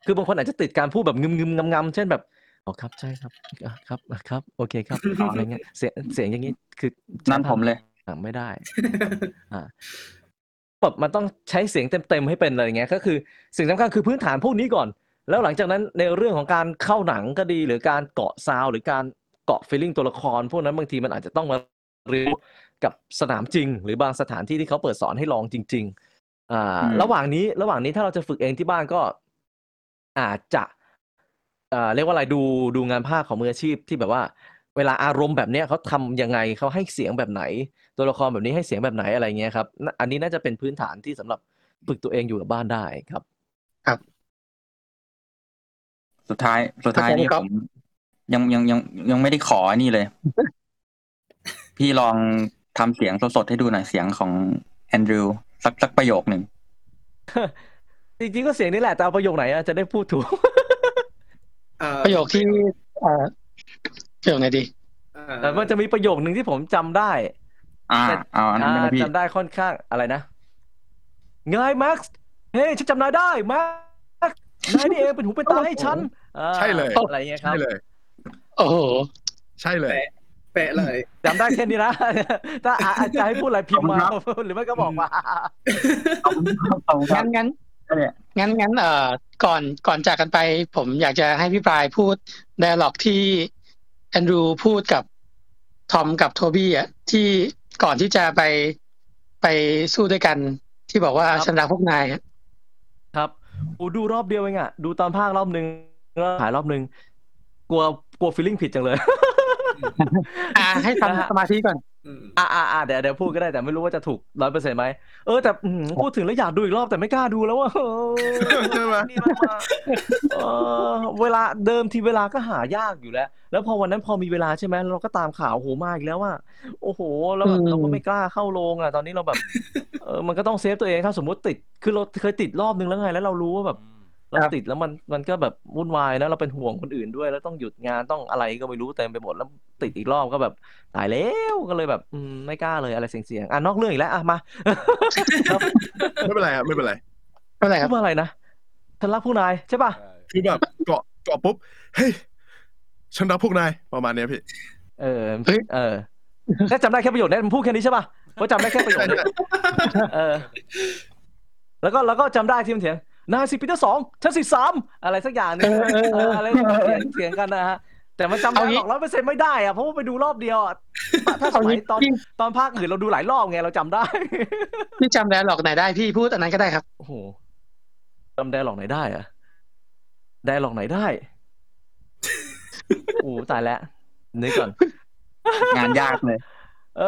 คือบางคนอาจจะติดการพูดแบบงึมงึมงำงำเช่นแบบ อ๋อครับใช่ครับอะครับอะครับ โอเคครับอ๋ออะไรเงี้ยเสียงเสียงอย่างนี้คือนั่นผมเลย อะไม่ได้ อ่าแบบมันต้องใช้เสียงเต็มๆให้เป็นอะไรเงี้ยก็คือสิ่งสำคัญคือพื้นฐานพวกนี้ก่อน แล้วหลังจากนั้นในเรื่องของการเข้าหนังก็ดี หรือการเกาะซาวด์หรือการเกาะฟีลลิ่งตัวละคร พวกนั้นบางทีมันอาจจะต้องมาเรียนรู้กับสนามจริง หรือบางสถานที่ที่เขาเปิดสอนให้ลองจริง ๆ อ่าอืมระหว่างนี้ระหว่างนี้ถ้าเราจะฝึกเองที่บ้านก็ อาจจะ อ่าเรียกว่าอะไรดูดูงานภาคของมืออาชีพที่แบบว่า เวลาอารมณ์แบบเนี้ยเขาทำยังไงเขาให้เสียงแบบไหน ตัวละครแบบนี้ให้เสียงแบบไหนอะไรเงี้ยครับน่ะอันนี้น่าจะเป็นพื้นฐานที่สำหรับฝึกตัวเองอยู่กับบ้านได้ครับสุดท้ายสุดท้ายนี่ครัผบมยังยังยังยังไม่ได้ขออันนี่เลย พี่ลองทำเสียงสดๆให้ดูหน่อยเสียงของแอนดรูสักสักประโยคหนึ่งจริงๆก็เสียงนี้แหละแต่เอาประโยคไหนอะจะได้พูดถูกเอ่อ ประโยคที่เอ่อประโยคไหนดีเอ่อแต่มันจะมีประโยคหนึ่งที่ผมจำได้ อ่าแต่เอาอันนั้นอ่านะพี่จำได้ค่อนข้างอะไรนะไงแม็กซ์เฮ้ยฉันจำนายได้แม็กซ์นายนี่เองเป็นหูเป็นตาให้ฉันอ่าใช่เลยอะไรเงี้ยครับใช่เลยโอ้โหใช่เลยเป๊ะเลยจำได้แค่นี้นะถ้าอาอาจจะให้พูดอะไรพิมพ์มาขอบคุณครับหรือไม่ก็บอกมาขอบคุณครับขอบคุณครังั้บนงั้นเนี่ย งั้นงั้นเอ่อก่อนก่อนจากกันไป ผมอยากจะให้พี่ปลายพูด d ด a l ล็อกที่แอนดรูพูดกับทอมกับโทบี้อะที่ก่อนที่จะไปไปสู้ด้วยกันที่บอกว่าครับฉันรักพวกนายอะครับโอ้ดูรอบเดียวเองอะดูตอนภาครอบหนึ่งแล้วถ่ายรอบหนึ่งกลัวกลัวฟีลลิ่งผิดจังเลย อ่า ให้นะฮะทำสมาธิก่อน อืมอ่าอ่าอ่าเดี๋ยวเดี๋ยวพูดก็ได้แต่ไม่รู้ว่าจะถูกร้อยเปอร์เซ็นต์ไหมเออแต่อื้อหือพูดถึงแล้วอยากดูอีกรอบแต่ไม่กล้าดูแล้วว่าใช่ไหมนี่มันมาเออเวลาเดิมทีเวลาก็หายากอยู่แล้ว แล้วพอวันนั้นพอมีเวลาใช่ไหมเราก็ตามข่าวโอ้โหมาอีกแล้วว่าโอ้โหแล้วแบบอืม เราก็ไม่กล้าเข้าโรงอะตอนนี้เราแบบ เออมันก็ต้องเซฟตัวเองถ้าสมมติติดคือเราเคยติดรอบนึงแล้วไงแล้วเรารู้ว่าแบบ เราติดแล้วมันมันก็แบบวุ่นวายนะเราเป็นห่วงคนอื่นด้วย แล้วต้องหยุดงานต้องอะไรก็ไม่รู้เต็มไปหมดแล้วติดอีกรอบก็แบบตายแล้วก็เลยแบบอืมไม่กล้าเลยอะไรเสี่ยงๆอะนอกเรื่องอีกแล้วอะมาไม่เป็นไรครับไม่เป็นไรไม่เป็นไรคพูรับดว่าอะไรนะฉันรักผู้นายใช่ป่ะคือแบบเกาะเกาะปุ๊บเฮ้ยฉันรักพวกนายประมาณเนี้ยพี่ เออเออแค่จำได้แค่ประโยคนี้มันพูดแค่นี้ใช่ป่ะเพราะจำได้แค่ประโยคใช่นี้ใช่เออ แล้วก็แล้วก็จำได้ที่มันเถียง นายสิปีเตอร์สองฉันสิสามอะไรสักอย่างหนึงเออเออเอออะไรเถียงเถียงกันนะฮะแต่มันจำได้เอางี้หรอกร้อยเปอร์เซ็นต์ไม่ได้อะเพราะว่าไปดูรอบเดียวอะถ้าสเอามัยงี้ตอนพี่ตอนภาคอื่นเราดูหลายรอบไงเราจำได้ พี่จำ d ด a l ล็อกไหนได้พี่พูดอันนั้นก็ได้ครับ โอ้โหจำได้หรอกไหนได้อะได้หรอกไหนได้ โอ้ตายแล้วนึกก่อน งานยากเลย เอ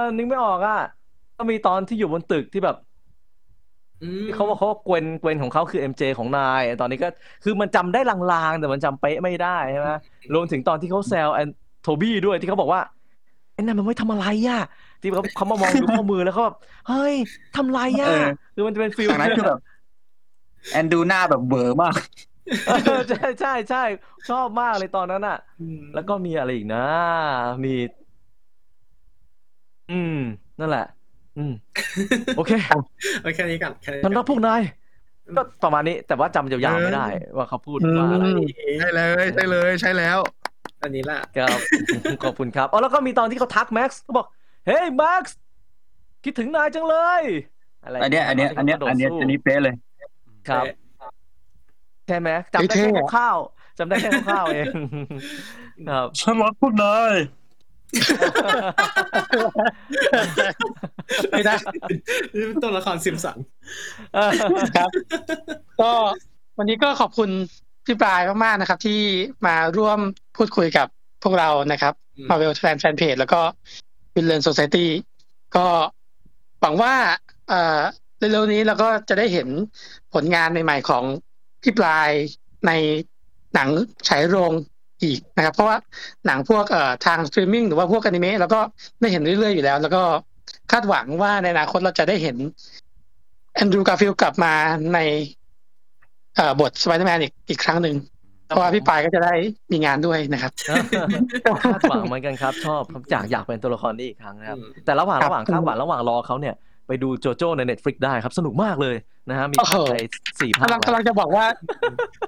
อนึกไม่ออกอะ ก็มีตอนที่อยู่บนตึกที่แบบ อืมที่เขาบอกเขาว่าเกวนเกวนของเขาคือ MJ ของนาย ตอนนี้ก็คือมันจำได้ลางๆ แต่มันจำเป๊ะไม่ได้ใช่ไหมรวมถึงตอนที่เขาแซวแอนโทบี้ด้วยที่เขาบอกว่าไอ้นั่นมันไม่ทำอะไรอะที่เขาเขามามองดูข้อมือแล้วเขาแบบเฮ้ยทำไรอะเออคือมันจะเป็นฟิล จากนั้นคือแบบ แอนดูหน้าแบบเบอร์มาก เออใช่ใช่ใช่ชอบมากเลยตอนนั้นอะอืมแล้วก็มีอะไรอีกนะ มี อืม นั่นแหละ อืม โอเคเอาแค่นี้ก่อนแค่นี้ฉันรักพวกนายอืมก็ประมาณนี้ แต่ว่าจำยาวๆไม่ได้ ว่าเขาพูดว่าอะไรอืมใช่เลยใช่เลยใช่แล้ว อันนี้แหละครับ ขอบคุณครับอ๋อแล้วก็มีตอนที่เขาทักแม็กซ์เขาบอก เฮ้ยแม็กซ์คิดถึงนายจังเลย อะไรอันเนี้ยอันเนี้ยอันเนี้ยตอันเนี้ยที่อันนี้เป๊ะเลย ครับ ใช่ไหมจำได้เท่แค่อะ คร่าวๆจำได้แค่คร่าวๆเอง ครับ ฉันรักพวกนาย ไม่ได้นี่เป็นตัวละครซิมสันครับ ก็วันนี้ก็ขอบคุณพี่ปลายมากๆนะครับ ที่มาร่วมพูดคุยกับพวกเรานะครับอืม Marvel Fan Fan Page แล้วก็ w i l l e a n Society ก็หวังว่าเอ่อเร็วๆนี้เราก็จะได้เห็นผลงานใหม่ๆของพี่ปลายในหนังฉายโรง อีกนะครับ เพราะว่าหนังพวกเอ่อทางสตรีมมิ่งหรือว่าพวกอนิเมะเราก็ได้เห็นเรื่อยๆอยู่แล้ว แล้วก็คาดหวังว่าในอนาคตเราจะได้เห็นแอนดรูการ์ฟิลด์กลับมาในเอ่อบทสไปเดอร์แมนอีกอีกครั้งหนึ่งเพราะว่าพี่ปลายก็จะได้มีงานด้วยนะครับคาดหวังเหมือนกันครับ ชอบครับอยากอยากเป็นตัวละครนี้อีกครั้งนะครับ แต่ระหว่างครับระหว่างคาดหวังระหว่างรอเขาเนี่ย ไปดูโจโจ้ใน Netflix ได้ครับ สนุกมากเลยนะฮะมีโอ้โหภาคไทยสี่ภาคกำลังกำลังจะบอกว่า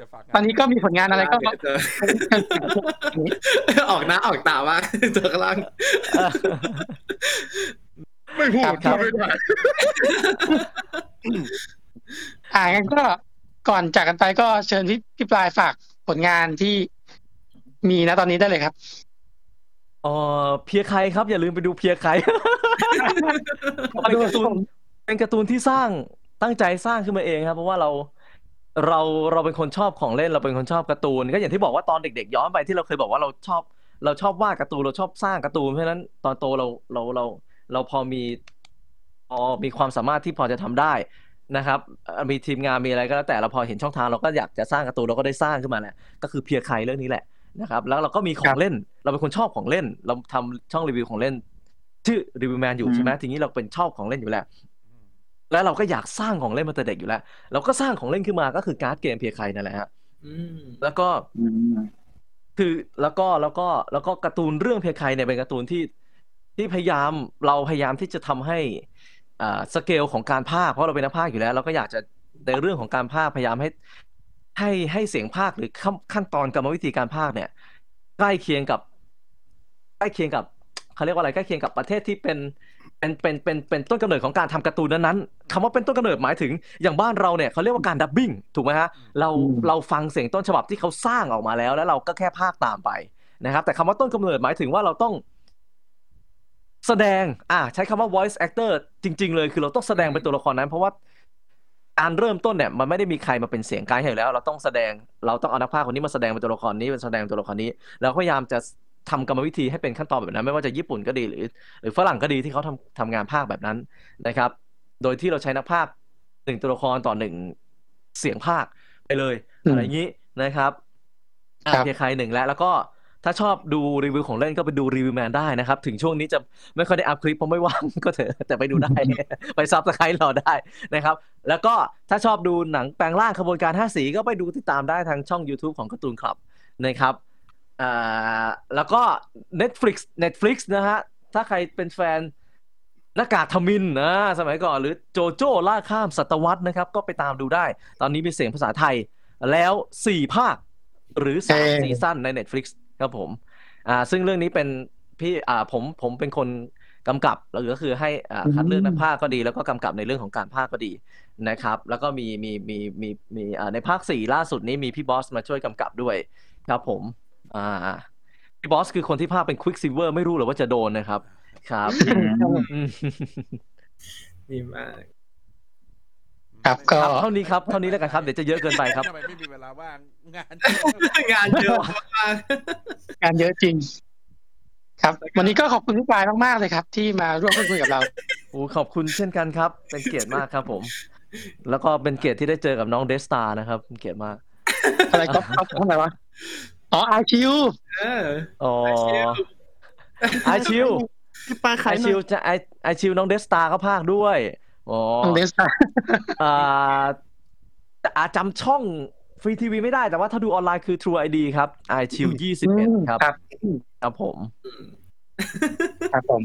จะฝากงาตอนนี้ก็มีผลงานอะไรก็เจอออกหน้าออกตามากเจอข้างล่างไม่พูดครับพูดไม่ได้อ่างั้นก็ก่อนจากกันไปก็เชิญพี่พี่ปลายฝากผลงานที่มีนะตอนนี้ได้เลยครับ เออเพียใครครับ อย่าลืมไปดูเพียใคร เป็นการ์ตูนเป็นการ์ตูนที่สร้างตั้งใจสร้างขึ้นมาเองครับ เพราะว่าเราเราเราเป็นคนชอบของเล่นเราเป็นคนชอบการ์ตูน ก็อย่างที่บอกว่าตอนเด็กๆย้อนไปที่เราเคยบอกว่าเราชอบ เราชอบวาดการ์ตูนเราชอบสร้างการ์ตูนเพราะฉะนั้นตอนโตเราเราเราเราพอมีพอมีความสามารถที่พอจะทำได้นะครับเอ่อมีทีมงานมีอะไรก็แล้วแต่เราพอเห็นช่องทางเราก็อยากจะสร้างการ์ตูนเราก็ได้สร้างขึ้นมาแหละก็คือเพียใครเรื่องนี้แหละ นะครับแล้วเราก็มีขอครังบเล่น เราเป็นคนชอบของเล่น เราทำช่องรีวิวของเล่น ชื่อรีวิวแมนอยู่ใช่ไหมทีนี้เราเป็นชอบของเล่นอยู่แล้ว แล้วเราก็อยากสร้างของเล่นมาแต่เด็กอยู่แล้ว เราก็สร้างของเล่นขึ้นมาก็คือการ์ดเกมเพียใครนั่นแหละฮะอืมแล้วก็อืมคือแล้วก็แล้วก็แล้วก็การ์ตูนเรื่องเพียใครเนี่ยเป็นการ์ตูนที่ที่พยายามเราพยายามที่จะทำให้อ่าสเกลของการพากย์เพราะเราเป็นนักพากย์อยู่แล้ว เราก็อยากจะในเรื่องของการพากย์พยายามให้ ให้ให้เสียงพากย์หรือขั้นขั้นตอนกรรมวิธีการพากย์เนี่ย ใกล้เคียงกับ ใกล้เคียงกับเขาเรียกว่าอะไรใกล้เคียงกับประเทศที่เป็นเป็นเป็นเป็นเป็นต้นกำเนิดของการทำการ์ตูนนั้นๆคำว่าเป็นต้นกำเนิดหมายถึงอย่างบ้านเราเนี่ยเขาเรียกว่าการดับบิ้งถูกไหมฮะเราอืมเราฟังเสียงต้นฉบับที่เขาสร้างออกมาแล้ว แล้วเราก็แค่พากย์ตามไปนะครับ แต่คำว่าต้นกำเนิดหมายถึงว่าเราต้อง แสดงอ่าใช้คำว่า voice actor จริง ๆ เลยคือเราต้องแสดงเป็นตัวละครนั้น เพราะว่า การเริ่มต้นเนี่ยมันไม่ได้มีใครมาเป็นเสียงไกด์ให้อยู่แล้ว เราต้องแสดงเราต้องเอานักพากย์คนนี้มาแสดงเป็นตัวละครนี้เป็นแสดงตัวละครนี้แล้วพยายามจะทำกรรมวิธีให้เป็นขั้นตอนแบบนั้น ไม่ว่าจะญี่ปุ่นก็ดีหรือ หรือฝรั่งก็ดีที่เขาทำทำงานภาคแบบนั้นนะครับ โดยที่เราใช้นักพากย์หนึ่งตัวละครต่อหนึ่งเสียงพากย์ไปเลยอืมอะไรอย่างนี้นะครับอะครับเพียใครหนึ่งแล้วแล้วก็ ถ้าชอบดูรีวิวของเล่นก็ไปดูรีวิวแมนได้นะครับ ถึงช่วงนี้จะไม่ค่อยได้อัพคลิปเพราะไม่ว่างก็เถอะแต่ไปดูได้ ไป subscribe เราได้นะครับ แล้วก็ถ้าชอบดูหนังแปลงร่างขบวนการห้าสีก็ไปดูติดตามได้ทางช่อง YouTube ของการ์ตูนคลับนะครับอ่าแล้วก็ Netflix Netflix นะฮะ ถ้าใครเป็นแฟนหน้ากากทมินนะสมัยก่อนหรือโจโจ้ล่าข้ามศตวรรษนะครับ ก็ไปตามดูได้ ตอนนี้มีเสียงภาษาไทยแล้ว 4 ภาค หรือเอ่3อซีซั่นใน Netflix ครับผมอ่าซึ่งเรื่องนี้เป็นพี่อ่าผมผมเป็นคนกำกับแล้วก็คือให้อ่าคัดเลือกนักพากย์ก็ดี แล้วก็กำกับในเรื่องของการพากย์ก็ดีนะครับ แล้วก็มีมีมีมีมีอ่าในภาค4ล่าสุดนี้มีพี่บอสมาช่วยกำกับด้วย ครับผมอ่าพี่บอสคือคนที่พากย์เป็นควิกซิเวอร์ไม่รู้หรอว่าจะโดนนะครับ ครับอืมดีมาก ครับก็ ครับเท่านี้ครับเท่านี้แล้วกันครับเดี๋ยวจะเยอะเกินไปครับ ทำไมไม่มีเวลาว่างงาน งานเยอะมากงานเยอะจริง ครับ วันนี้ก็ขอบคุณพี่ปลายมากๆเลยครับ ที่มาร่วมพูดคุยกับเรา โอ้ขอบคุณเช่นกันครับ เป็นเกียรติมากครับผม แล้วก็เป็นเกียรติที่ได้เจอกับน้องเดสตานะครับเป็นเกียรติมากอะไรก็ก็ทำไมวะอ๋อไอคิวเออ อ๋อไอชิวพี่ปลายไอขายหน่ชิอวยจะไอไอชิวน้องเดสตาเขาพากย์ด้วย อ๋อน้องเดสตาอ่าอาจจำช่องฟรีทีวีไม่ได้แต่ว่าถ้าดูออนไลน์คือ True ID ครับไอชิวยี่สิบเอ็ดครับครับ ครับผม ครับผม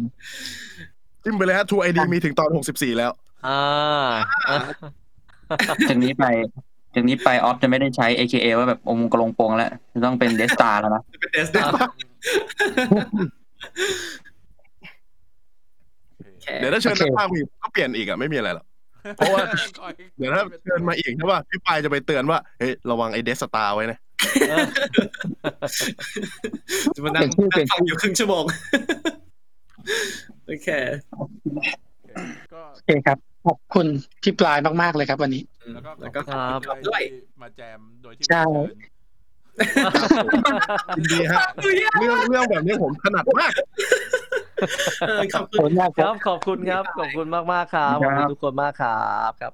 จิ้มไปเลยฮะทูไอดีมีถึงตอนหกสิบสี่แล้ว อ่าจากนี้ไปจากนี้ไปออฟจะไม่ได้ใช้ AKA ว่าแบบองค์กลงโปงแล้วจะต้องเป็นเดสตาแล้วนะเป็นเดสติ เดี๋ยวถ้าเชิญโอเคนักภาคมีก็เปลี่ยนอีกอะไม่มีอะไรหรอกเพราะว่าเดี๋ยวถ้าเชิญมาอีกใช่ป่ะพี่ปายจะไปเตือนว่าเฮ้ยระวังไอเดสตาไว้นะจะมานั่งเปลี่ยนชื่อเปลี่ยนฟังอยู่ครึ่งชั่วโมงโอเคก็โอเคครับขอบคุณพี่ปลายมากๆเลยครับ วันนี้แล้วก็แล้วก็ขอบคุณด้วยที่มาแจมโดยที่ใช่ไม่เชิญยินดีฮะเรื่องเรื่องแบบนี้ผมถนัดมากเออ ขอบคุณครับ ขอบคุณครับ ขอบคุณมากมากครับขอบคุณทุกคนมากครับครับ